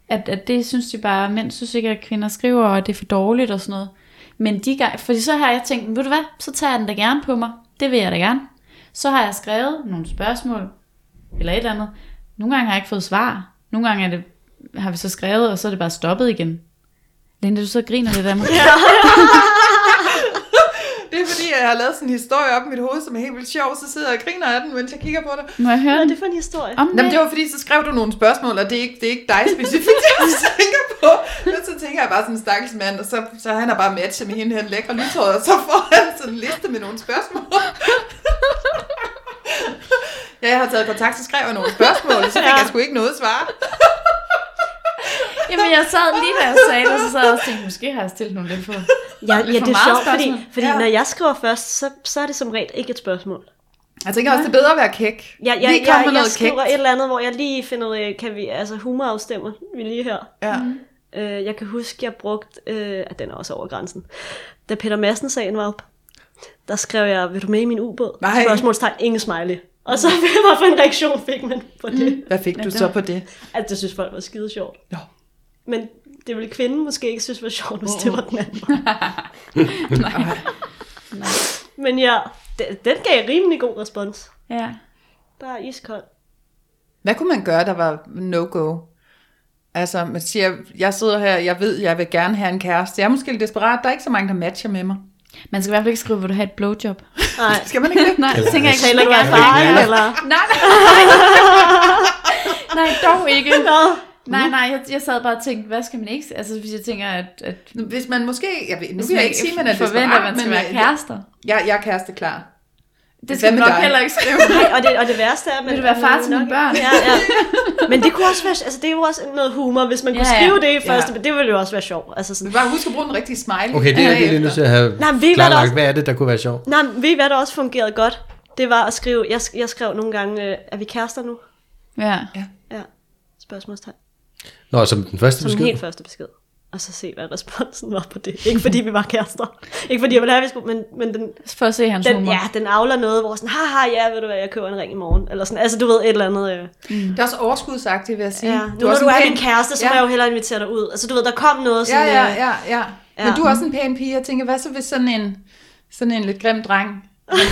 at, at det synes de bare, mænd synes ikke, at kvinder skriver, og det er for dårligt og sådan noget. Men de gange, fordi så har jeg tænkt, ved du hvad, så tager jeg den da gerne på mig. Det vil jeg da gerne. Så har jeg skrevet nogle spørgsmål, eller et eller andet. Nogle gange har jeg ikke fået svar. Nogle gange er det, har vi så skrevet, og så er det bare stoppet igen. Linda, du så griner lidt af mig. det er fordi, jeg har lavet sådan en historie op i mit hoved, som er helt vildt sjov, så sidder jeg og griner af den, mens jeg kigger på det. Må jeg høre Hvad er det for en historie? Om Jamen, det var fordi, så skrev du nogle spørgsmål, og det er ikke, det er ikke dig specifikt, jeg tænker på. Men så tænker jeg bare sådan en stakkels mand, og så, så han har bare matchet med hende her lækre lythåret, og så får han sådan en liste med nogle spørgsmål. ja, jeg har taget kontakt, så skrev jeg nogle spørgsmål, så fik Ja. jeg sgu ikke noget svar. Jamen, jeg sad lige da jeg sagde det, så sad jeg også og tænkte, måske har jeg stillet nogle lidt for. Ja, ja for det er sjovt, fordi, fordi Ja. ja. når jeg skriver først, så, så er det som regel ikke et spørgsmål. Jeg tænker også, det er bedre at være kæk. Ja, Lige jeg, jeg, jeg noget skriver kækt. et eller andet, hvor jeg lige finder ud af, kan vi, altså humorafstemmer vi lige her. Ja. Øh, jeg kan huske, jeg brugte, øh, at den er også over grænsen. Da Peter Madsen-sagen var op, der skrev jeg, vil du med i min ubåd? Nej. Spørgsmålstegn, ingen smiley. Og så hvad for en reaktion fik man på det? Hvad fik du så på det? At det synes folk var skide sjovt. Ja. Men det ville kvinden måske ikke synes var sjovt, hvis det var den anden. Men ja, den, den gav rimelig god respons. Ja. Bare iskold. Hvad kunne man gøre, der var no-go? Altså, man siger, jeg sidder her, jeg ved, jeg vil gerne have en kæreste. Jeg er måske lidt desperat, der er ikke så mange, der matcher med mig. Man skal i hvert fald ikke skrive, hvor du har et blowjob. Nej. Skal man ikke det? Nej, det tænker jeg ikke. Taler du erfaring, eller? Nej, nej. nej, dog ikke. Nå. Nej, nej, jeg, jeg sad bare og tænkte, hvad skal man ikke? Altså, hvis jeg tænker, at, at Hvis man måske, jeg ved, nu hvis vil jeg ikke sige, at man er forventer, desperat, at man skal men, være øh, kærester. Jeg, jeg er kæreste klar. Det skal man nok dig? heller ikke skrive. Nej, og det, og det værste er... at man- Vil du være far til mine børn? Ja, ja. Men det kunne også være... Altså, det er jo også noget humor, hvis man kunne Ja, ja. skrive det i første... Ja. Men det ville jo også være sjovt. Altså Vi sådan, bare huske at bruge den rigtige smiley. Okay, det er jeg lige nødt til at have Nej, men ved I, hvad der klarlagt. også- Hvad er det, der kunne være sjovt? Nej, men ved I, hvad der også fungerede godt? Det var at skrive... Jeg, jeg skrev nogle gange, øh, er vi kærester nu? Ja. Ja. Spørgsmålstegn. Nå, som den første Som besked. helt første besked. Og så se, hvad responsen var på det. Ikke fordi vi var kærester. Ikke fordi jeg ville have, vi skulle... Men, men den, For at se hans den, humor. ja, den afler noget, hvor sådan, haha, ja, ved du hvad, jeg køber en ring i morgen. Eller sådan, altså du ved, et eller andet... Øh. Det er også overskudsagtigt, vil jeg sige. Ja, nu når også du en er pæn- min kæreste, så Ja. må jeg jo hellere invitere dig ud. Altså du ved, der kom noget Ja, sådan... ja, øh, ja, ja. Men Ja. du er også en pæn pige. Jeg tænker, hvad så hvis sådan en, sådan en lidt grim dreng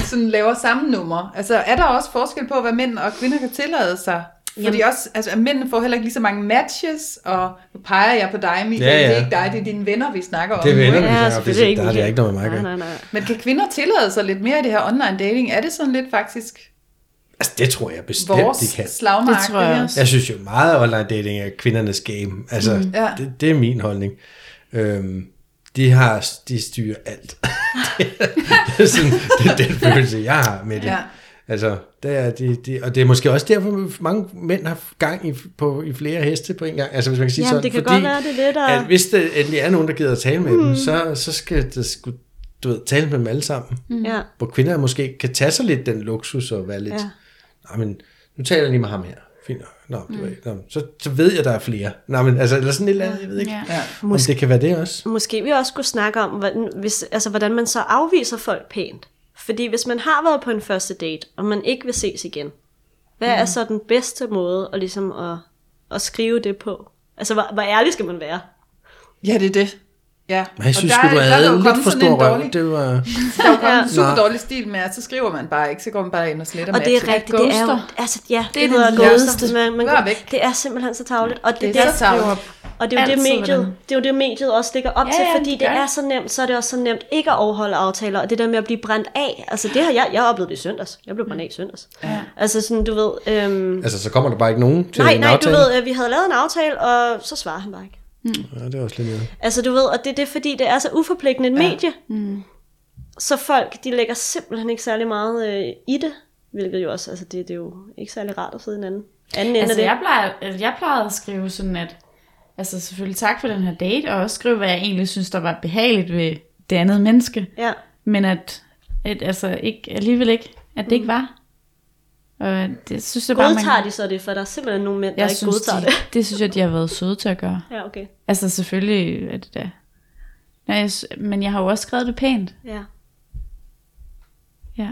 sådan laver samme nummer. Altså, er der også forskel på, hvad mænd og kvinder kan tillade sig? Fordi Jamen. også, altså, mændene får heller ikke lige så mange matches, og nu peger jeg på dig, Michael. Ja, ja. Det er ikke dig, det er dine venner, vi snakker om. Det er venner, ikke? vi snakker om. Det- der har det Michael. ikke noget med mig Nej, nej, nej. Men kan kvinder tillade sig lidt mere i det her online dating? Er det sådan lidt faktisk Altså, det tror jeg bestemt, vores de kan. slagmark? Det tror jeg også. Jeg synes jo meget, at online dating er kvindernes game. Altså, mm, Ja. det, det er min holdning. Øhm, de har, de styrer alt. det, er sådan, det er den følelse, jeg har med det. Ja. Altså, det er de, de, og det er måske også derfor, at mange mænd har gang i, på, i flere heste på en gang. Altså, hvis man kan sige Jamen, sådan, det kan fordi, godt være, det er det, der- at hvis der endelig er nogen, der gider at tale med mm. dem, så, så skal det sgu, du ved, tale med dem alle sammen. Mm. Ja. Hvor kvinder måske kan tage sig lidt den luksus og være lidt, ja. Nej, men nu taler jeg lige med ham her. Fint. Nå, det var, nå, så, så ved jeg, der er flere. Nå, men altså, eller sådan et eller andet, jeg ved ikke. Ja. Ja. Om det kan være det også. Måske vi også skulle snakke om, hvordan, hvis, altså, hvordan man så afviser folk pænt. Fordi hvis man har været på en første date, og man ikke vil ses igen, hvad Mm. er så den bedste måde at, ligesom at, at skrive det på? Altså, hvor, hvor ærlig skal man være? ja, det er det. Ja. Men jeg synes, og sgu, du der er jo havde lidt for stor røv. dårlig- Det var... Der er Ja. en super dårlig stil med, at så skriver man bare ikke, så går man bare ind og sletter Og det er rigtigt, det er jo, altså, ja, det, er det hedder det ghoster. Man, man, Vær går- væk. det er simpelthen så tavligt. Og det, Det det, er er så tarveligt. Og det er jo Altid, det, mediet, det er jo det, mediet også ligger op Ja, til, ja, fordi det det gør er det. så nemt, så er det også så nemt ikke at overholde aftaler, og det der med at blive brændt af, altså det har jeg, jeg oplevede det i søndags. Jeg blev brændt af i søndags. Ja. Altså sådan, du ved, øhm, Altså, så kommer der bare ikke nogen til nej, en nej, du aftale. ved, øh, vi havde lavet en aftale, og så svarer han bare ikke. Ja, det er også lidt noget. Altså du ved, og det, det er fordi, det er så uforpligtende et ja. medie, mm. så folk, de lægger simpelthen ikke særlig meget øh, i det, hvilket jo også, altså det, det er jo ikke særlig rart at sidde i en anden, anden ende Altså, af det. jeg plejer, altså, jeg plejede at skrive sådan, at altså selvfølgelig tak for den her date, og også skrive, hvad jeg egentlig synes, der var behageligt ved det andet menneske. Ja. Men at, at altså ikke, alligevel ikke, at det ikke var. Og det synes jeg bare, Godtager de så det, for der er simpelthen nogle mænd, der jeg ikke synes, godtager de, det. det synes jeg, de har været søde til at gøre. Ja, okay. Altså selvfølgelig er det da. Nej, jeg, men jeg har jo også skrevet det pænt. Ja. Ja.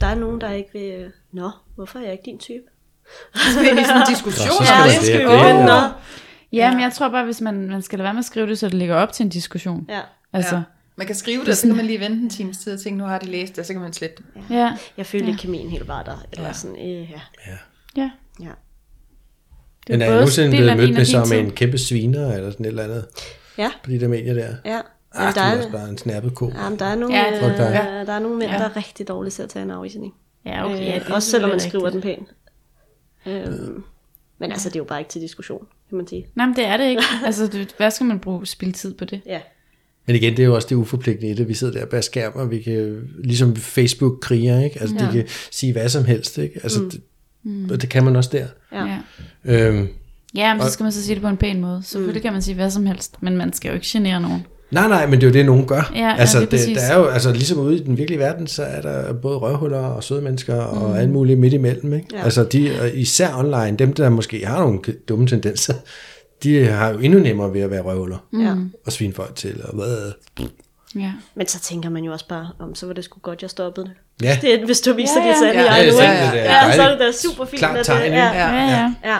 Der er nogen, der ikke vil, nå, hvorfor er jeg ikke din type? Så vi i sådan en diskussion. Nå, så skal om der det. det, skal vi det, gå det, hen, ja. Ja, men jeg tror bare, hvis man, man skal lade være med at skrive det, så det ligger op til en diskussion. Ja. Altså, Ja. Man kan skrive det, og så kan man lige vente en times tid og tænke, nu har de læst det, og så kan man slette det. ja. ja. Jeg følte ikke kemien helt var der. Eller ja. sådan, øh, ja. ja. ja. Det er Men er jeg nogensinde blevet mødt med tid. en kæmpe sviner, eller sådan et eller andet, Ja, på de der medier der? ja. Ah, du der, er også bare en snappet ko. ja, men der er nogle, Ja, ja, øh, der er nogle mænd, Ja. der er rigtig dårlige til at tage en afvisning. Ja, okay. øh, Ja, også selvom man skriver rigtigt. den pænt. Øhm, men altså, det er jo bare ikke til diskussion, kan man sige. Nej, men det er det ikke. Altså, du, hvad skal man bruge spille tid på det? Ja, Men igen, det er jo også det uforpligtende i det. Vi sidder der bag skærmen, og vi kan, ligesom Facebook-kriger, ikke? Altså, ja. de kan sige hvad som helst, ikke? Altså, mm. det, og det kan man også der. ja. Ja. Øhm, Ja, men så Og- skal man så sige det på en pæn måde. Selvfølgelig kan man sige hvad som helst, men man skal jo ikke genere nogen. Nej, nej, men det er jo det, nogen gør. Ja, ja, altså, lige det, præcis. der er jo, altså, ligesom ude i den virkelige verden, så er der både røvhuller og søde mennesker og alt muligt midt imellem, ikke? Ja. Altså, de, og især online, dem, der måske har nogle dumme tendenser, de har jo endnu nemmere ved at være røvhuller ja. og svine folk til, og hvad... Ja. Men så tænker man jo også bare, om så var det sgu godt, jeg stoppede det. Ja, det er, hvis du viser Ja, ja, ja. ja. det sande Ja, ja, det ikke? det er Ja, så er det da super fint. Klart at tegn, det, ikke? ja, Ja, ja. ja. ja.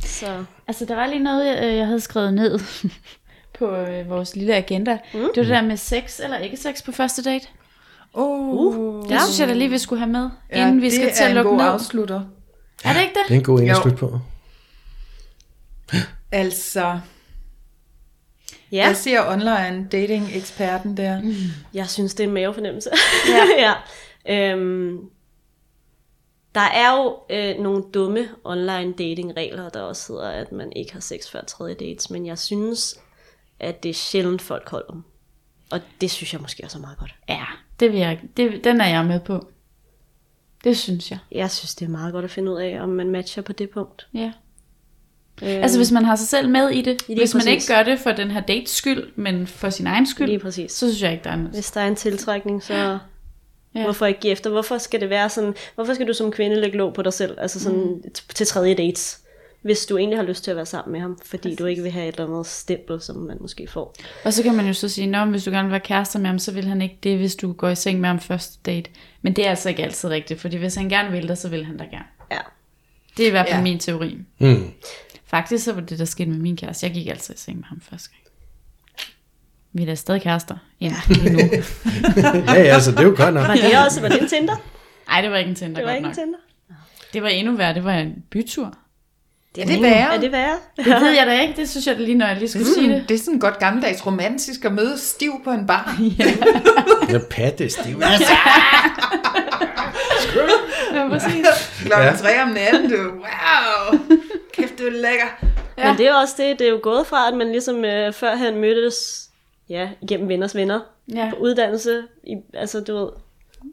Så, Altså, der var lige noget, jeg, jeg havde skrevet ned på øh, vores lille agenda. Mm. Det var det der med sex eller ikke sex på første date. Oh, uh, Det ja. synes jeg da lige, vi skulle have med, ja, inden vi skal til at en lukke god ned. afslutter. Er det ikke det? det er en god en at slutte på. Altså, ja, jeg siger online dating-eksperten der. Mm. jeg synes, det er en mavefornemmelse. Ja. ja. Øhm, der er jo øh, nogle dumme online dating regler, der også hedder, at man ikke har sex før tredje dates, men jeg synes, at det er sjældent folk holder dem. Og det synes jeg måske også er meget godt. Ja, det vil jeg, det, den er jeg med på. Det synes jeg. Jeg synes, det er meget godt at finde ud af, om man matcher på det punkt. Ja. Øh, Altså hvis man har sig selv med i det. Lige hvis man præcis. ikke gør det for den her dates skyld, men for sin egen skyld, Lige præcis. så synes jeg ikke, der er noget. Hvis der er en tiltrækning, så Ja. ja. hvorfor ikke give efter? Hvorfor skal det være sådan, hvorfor skal du som kvinde lægge låg på dig selv, altså sådan mm. til tredje dates, hvis du egentlig har lyst til at være sammen med ham, fordi du ikke vil have et eller andet stempel, som man måske får. Og så kan man jo så sige, men hvis du gerne vil være kærester med ham, så vil han ikke det, hvis du går i seng med ham første date. Men det er altså ikke altid rigtigt, fordi hvis han gerne vil dig, så vil han da gerne. Ja. Det er i hvert fald Ja. min teori. Mm. Faktisk så var det, der skete med min kæreste. Jeg gik altid i seng med ham første gang. Vi er da stadig kærester. Ja, nu. ja, ja, så det er jo godt nok. Var det også, var det en Tinder? Ej, det var ikke en Tinder, Det var godt ikke en nok. Tinder? Det var endnu værre, det var en bytur. Det er det værre. Er det værre? Det ved jeg da ikke, det synes jeg da lige, når jeg lige skulle sige det. Det er sådan godt gammeldags romantisk at møde stiv på en bar. Ja, patte stiv. Ja, præcis. Klokken Ja. tre om natten, du. Wow. Kæft, du er lækker. Ja. Men det er også det, det er jo gået fra, at man ligesom øh, førhen mødtes ja, igennem venners venner Ja. på uddannelse, i, altså du ved,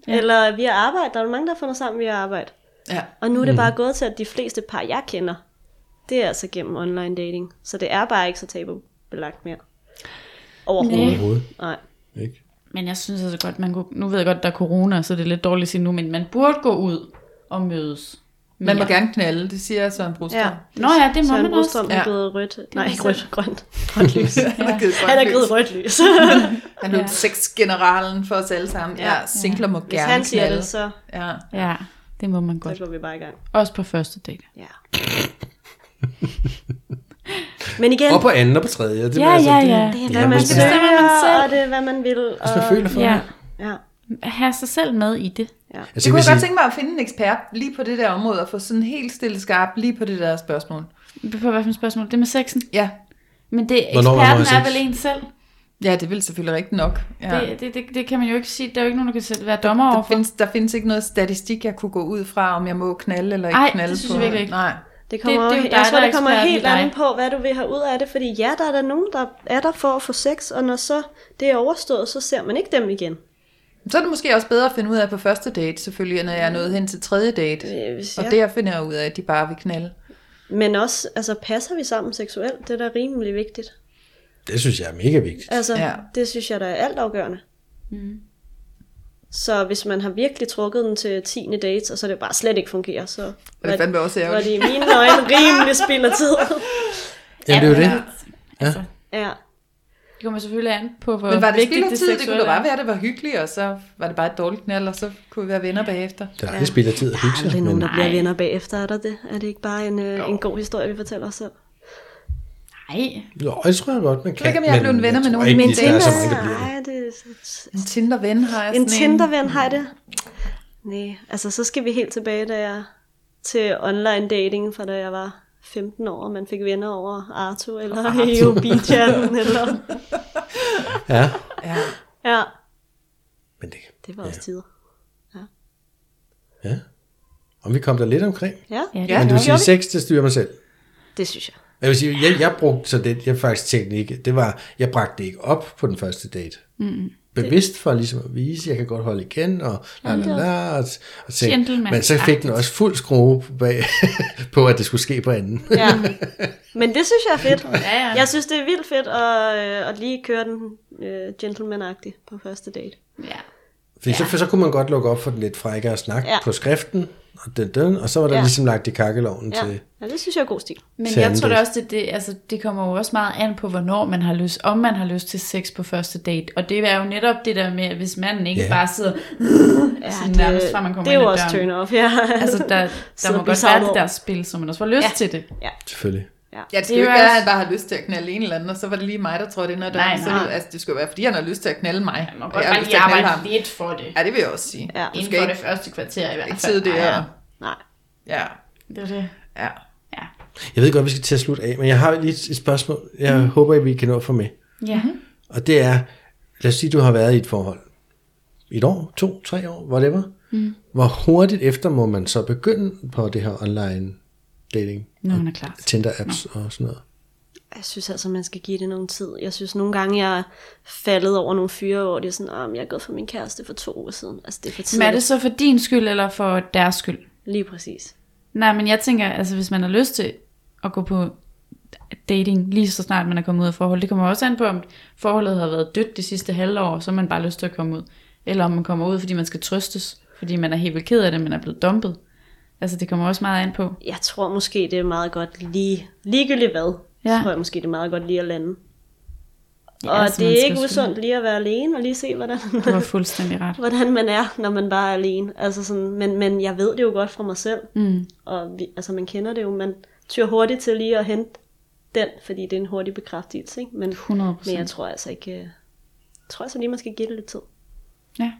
ja. eller via arbejde. Der er jo mange, der har fundet sammen via arbejde. Ja. Og nu er det bare gået til, at de fleste par, jeg kender, det er altså gennem online dating. Så det er bare ikke så tabubelagt mere. Overhovedet. Overhovedet. Nej. Ikke? Men jeg synes altså godt, man kunne, nu ved jeg godt, der er corona, så det er lidt dårligt at sige nu, men man burde gå ud og mødes. Man må mere. gerne knalde, det siger Søren Brugstrøm. Ja. Nå ja, det må Søren man også. Brostrøm Ja. er blevet rødt. Nej, ikke rødt, grønt. Grønt lys. Han er givet Han er grønt givet lys. rødt lys. Han er jo sexgeneralen for os alle sammen. Ja, singler må Hvis gerne han siger knalde. det, så, Ja. Ja, det må man godt. så går vi bare i gang. Også på første date. Ja. Men igen, Og på anden og på tredje. Det, Ja, altså, ja, det- ja. det er, Ja, hvad man. Det bestemmer man søger, selv. og det er, hvad man vil. Og, Hvis man føler for Ja, det. Ja. have sig selv med i det. Altså, Jeg jeg kunne godt sige, tænke mig at finde en ekspert lige på det der område, og få sådan helt stille skarp lige på det der spørgsmål. På hvad for et spørgsmål? Det med sexen. Ja, Men det, Hvornår eksperten er vel en selv. ja det vil selvfølgelig rigtigt nok. Ja. Det, det, det, det, kan man jo ikke sige. Der er jo ikke nogen, der kan sætte, være dommer Der overfor. findes, der findes ikke noget statistik, jeg kunne gå ud fra, om jeg må knalde eller ikke Ej, knalde det synes på. jeg virkelig ikke. Nej. Det kommer, det er jo det, dig, jeg tror, der det kommer helt an på, hvad du vil have ud af det. Fordi ja, der er der nogen, der er der for at få sex, og når så det er overstået, så ser man ikke dem igen. Så er det måske også bedre at finde ud af på første date, selvfølgelig, når jeg er nået hen til tredje date. Øh, hvis Og jeg- der finder jeg ud af, at de bare vil knalde. Men også, altså passer vi sammen seksuelt? Det er da rimelig vigtigt. det synes jeg er mega vigtigt. Altså, Ja. ja. det synes jeg, der er altafgørende. Mm. Så hvis man har virkelig trukket den til 10. dates, og så det bare slet ikke fungerer, så det er fandme også var det i mine øjne rimelig spild af tid. Jamen, det er jo det. Altså, ja. det kommer selvfølgelig an på, hvor Men var det vigtigt spild af tid? Det kunne da bare er. være, at det var hyggeligt, og så var det bare et dårligt knald, og så kunne vi være venner bagefter. Det er aldrig spild af tid at Der hygge er sig. aldrig nogen, Men, der bliver venner bagefter, er der det? Er det ikke bare en, øh, en god historie, vi fortæller os selv? Nej, jo, jeg tror jeg godt, man kan. ikke, om jeg er blevet venner med nogen, ikke, men er så Tinder- mange, der bliver det. Nej, det er... En Tinder-ven har jeg En Tinder-ven har jeg det? Nej, altså så skal vi helt tilbage, da jeg til online dating, fra da jeg var 15 år, og man fik venner over Arto, eller EUB-chatten, eller... Ja, Ja. Ja, men det, det var også tider. ja. Om vi kom der lidt omkring. Ja, ja, det Ja. Men du vil sige, gjorde vi. sex, det styrer mig selv. det synes jeg. Jeg vil sige, jeg, jeg brugte så det, jeg faktisk tænkte ikke, det var, jeg bragte det ikke op på den første date. Mm. Bevidst for ligesom at vise, at jeg kan godt holde igen, og la la la, og, og Gentleman-agtigt. men så fik den også fuld skrue bag, på, at det skulle ske på anden. Ja. Men det synes jeg er fedt. Ja, ja. Jeg synes, det er vildt fedt at, øh, at lige køre den øh, gentleman-agtigt på første date. ja. Fordi så, så kunne man godt lukke op for den lidt frækkere snak Ja. på skriften, og, den, den, og så var der Ja. ligesom lagt i kakkeloven Ja. til... ja, det synes jeg er god stil. Men jeg tror da date. også, det, det, altså, det kommer jo også meget an på, hvornår man har lyst, om man har lyst til sex på første date. Og det er jo netop det der med, at hvis manden ikke Ja. bare sidder Ja, sådan nærmest fra man kommer det er ind jo også døren. turn off, ja. Altså, der, der må godt være det der spil, så man også får lyst Ja. til det. Selvfølgelig. Ja, det skal Det er jo ikke være, at han bare har lyst til at knalde en eller anden, og så var det lige mig, der trådte ind ad Nej, døren. Så, nej. altså, det skulle være, fordi han har lyst til at knalde mig. Man må og godt bare lige at arbejde ham. lidt for det. Ja, det vil jeg også sige. Ja. Du Inden skal for det ikke, første kvarter i hvert ikke fald. sidde der. Ja, og- Nej. Ja, det er det. ja. Ja. Jeg ved godt, vi skal til at slutte af, men jeg har lige et spørgsmål, jeg mm. håber, at vi kan nå at få med. Ja. Og det er, lad os sige, du har været i et forhold. Et år, to, tre år, whatever. Mm. Hvor hurtigt efter må man så begynde på det her online dating? Man er klar. Tinder-apps og sådan noget. Jeg synes altså, man skal give det nogen tid. Jeg synes nogle gange, jeg er faldet over nogle fyre, hvor det er sådan, at jeg er gået for min kæreste for to uger siden. Altså, det er for Men tidligt. er det så for din skyld, eller for deres skyld? Lige præcis. Nej, men jeg tænker, altså hvis man har lyst til at gå på dating, lige så snart man er kommet ud af forhold, det kommer også an på, om forholdet har været dødt de sidste halve år, så har man bare lyst til at komme ud. Eller om man kommer ud, fordi man skal trøstes, fordi man er helt vildt ked af det, man er blevet dumpet. Altså det kommer også meget an på. Jeg tror måske, det er meget godt lige, ligegyldigt hvad, Ja. tror jeg måske, det er meget godt lige at lande. Ja, og altså, det er ikke usundt lige at være alene, og lige se, hvordan, Du har fuldstændig ret. hvordan man er, når man bare er alene. Altså sådan, men, men jeg ved det jo godt fra mig selv, Mm. og vi, altså man kender det jo, man tyr hurtigt til lige at hente den, fordi det er en hurtig bekræftelse, ikke? Men, 100 men jeg tror altså ikke, øh, tror jeg så lige, man skal give det lidt tid. Ja.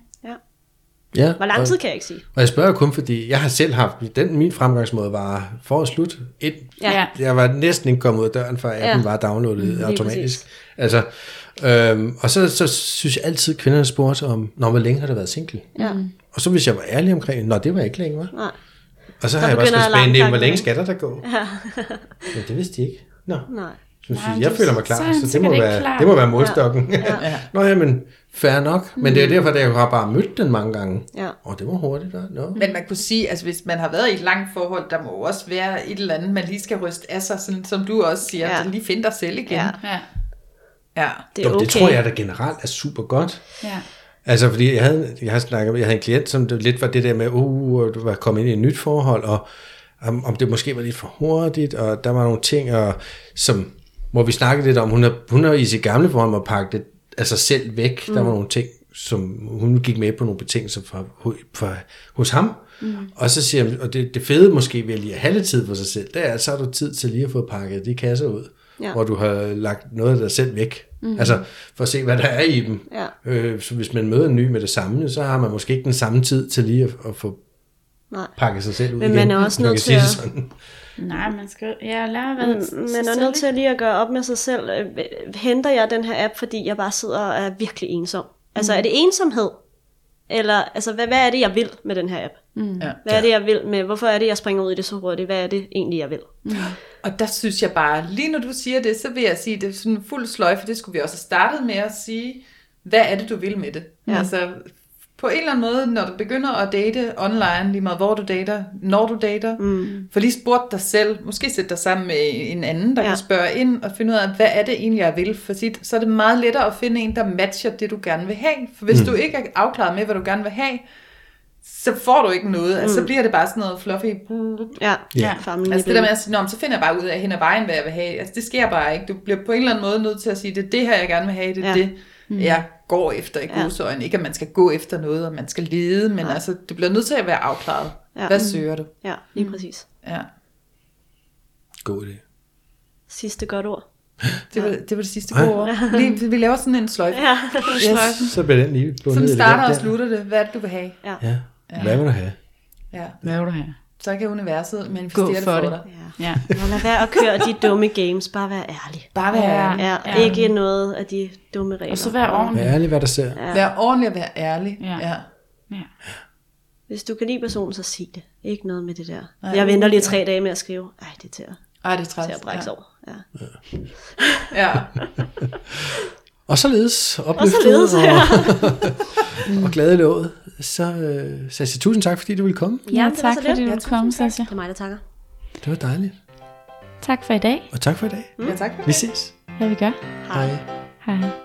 Ja. Hvor lang og- tid kan jeg ikke sige. Og jeg spørger kun, fordi jeg har selv haft, den min fremgangsmåde var for at slutte et, Ja. Jeg var næsten ikke kommet ud af døren, før appen Ja. var downloadet Lige automatisk. præcis. Altså, øhm, og så, så synes jeg altid, kvinderne spurgte om, Nå, hvor længe har du været single? Ja. Og så hvis jeg var ærlig omkring, Nå, det var ikke længe, var. Nej. Og så Der har jeg bare ind, alarmklokken hvor længe at skal der der gå? Ja. Men det vidste de ikke. Nå, Nej. Så Nej, synes, jeg føler mig så klar, han så, det, må være, klar. det må være målstokken. Ja. Ja. Nå ja, men fair nok. Men det er derfor, at jeg har bare mødt den mange gange. Ja. Og det var hurtigt. Da. Nå. Men man kunne sige, altså hvis man har været i et langt forhold, der må også være et eller andet, man lige skal ryste af sig, sådan, som du også siger, Ja. lige finde dig selv igen. Ja. Ja. ja. Det er okay. det tror jeg da generelt er super godt. Ja. Altså, fordi jeg havde, jeg har snakket, jeg havde en klient, som det lidt var det der med, uh, du var kommet ind i et nyt forhold, og om, om det måske var lidt for hurtigt, og der var nogle ting, og, som, hvor vi snakkede lidt om, hun har, hun har i sit gamle forhold må pakke det af sig selv væk. Mm. Der var nogle ting, som hun gik med på nogle betingelser fra, fra, hos ham. Mm. Og så siger jeg, og det, det fede måske ved lige at have lidt tid for sig selv, det er, at så har du tid til lige at få pakket de kasser ud, Ja. hvor du har lagt noget af dig selv væk. Mm. Altså, for at se, hvad der er i dem. Ja. Øh, så hvis man møder en ny med det samme, så har man måske ikke den samme tid til lige at, at få Nej. pakket sig selv ud Men igen. man er også nødt til at-. Nej, man skal ja, lære at være Mm, Man er nødt til lige at gøre op med sig selv. Øh, Henter jeg den her app, fordi jeg bare sidder og er virkelig ensom? Altså, er det ensomhed? Eller, altså, hvad, hvad er det, jeg vil med den her app? Mm. Ja. Hvad er det, jeg vil med? Hvorfor er det, jeg springer ud i det så hurtigt? Hvad er det egentlig, jeg vil? Og der synes jeg bare, lige når du siger det, så vil jeg sige, det er sådan en fuld sløj, for det skulle vi også have startet med at sige, hvad er det, du vil med det? Ja. Altså, på en eller anden måde, når du begynder at date online, lige meget hvor du dater, når du dater, mm. for lige spurgt dig selv, måske sætte dig sammen med en anden, der Ja. ja. kan spørge ind og finde ud af, hvad er det egentlig, jeg vil? For sit, så er det meget lettere at finde en, der matcher det, du gerne vil have. For hvis mm. du ikke er afklaret med, hvad du gerne vil have, så får du ikke noget. Altså, så bliver det bare sådan noget fluffy. Ja, Ja. Altså det der med at sige, så finder jeg bare ud af hen ad vejen, hvad jeg vil have. Altså det sker bare ikke. Du bliver på en eller anden måde nødt til at sige, det er det her, jeg gerne vil have. Det er Ja. ja. det, jeg går efter i Ja. godsøjne. Ikke at man skal gå efter noget, og man skal lede, men Nej. altså, du bliver nødt til at være afklaret. Ja. Ja. Hvad søger du? Ja, lige præcis. Ja. God idé. Sidste godt ord. Det var det, var det sidste gode ord. Vi, vi laver sådan en sløjfe. Ja. Yes. Så bliver den lige bundet Sådan starter og slutter det. Hvad er det, du vil have? Ja. Ja. Hvad vil du have? Ja. Hvad vil du have? Så kan universet manifestere Gå det for for det. dig. ja. Ja. Og lad være at køre de dumme games. Bare vær ærlig. Bare vær ærlig. Ja, Ja. ikke noget af de dumme regler. Og så vær ordentlig. Vær ærlig, hvad der ser. Ja. Vær ordentlig og vær ærlig. Ja. ja. Ja. Hvis du kan lide personen, så sig det. Ikke noget med det der. Nej, jeg venter lige ja. tre dage med at skrive. Ej, det er til at, Ej, det er træls. til at brække ja. over. Ja. Ja. Og således Og opløftet således, og, ja. og glade låget. Så øh, Sascha, tusind tak, fordi du ville komme. Ja, tak fordi du ville komme, Sasha. Det er mig, der takker. Det var dejligt. Tak for i dag. Og tak for i dag. ja, tak. Vi ses. Ja, vi gør. Hej. Hej.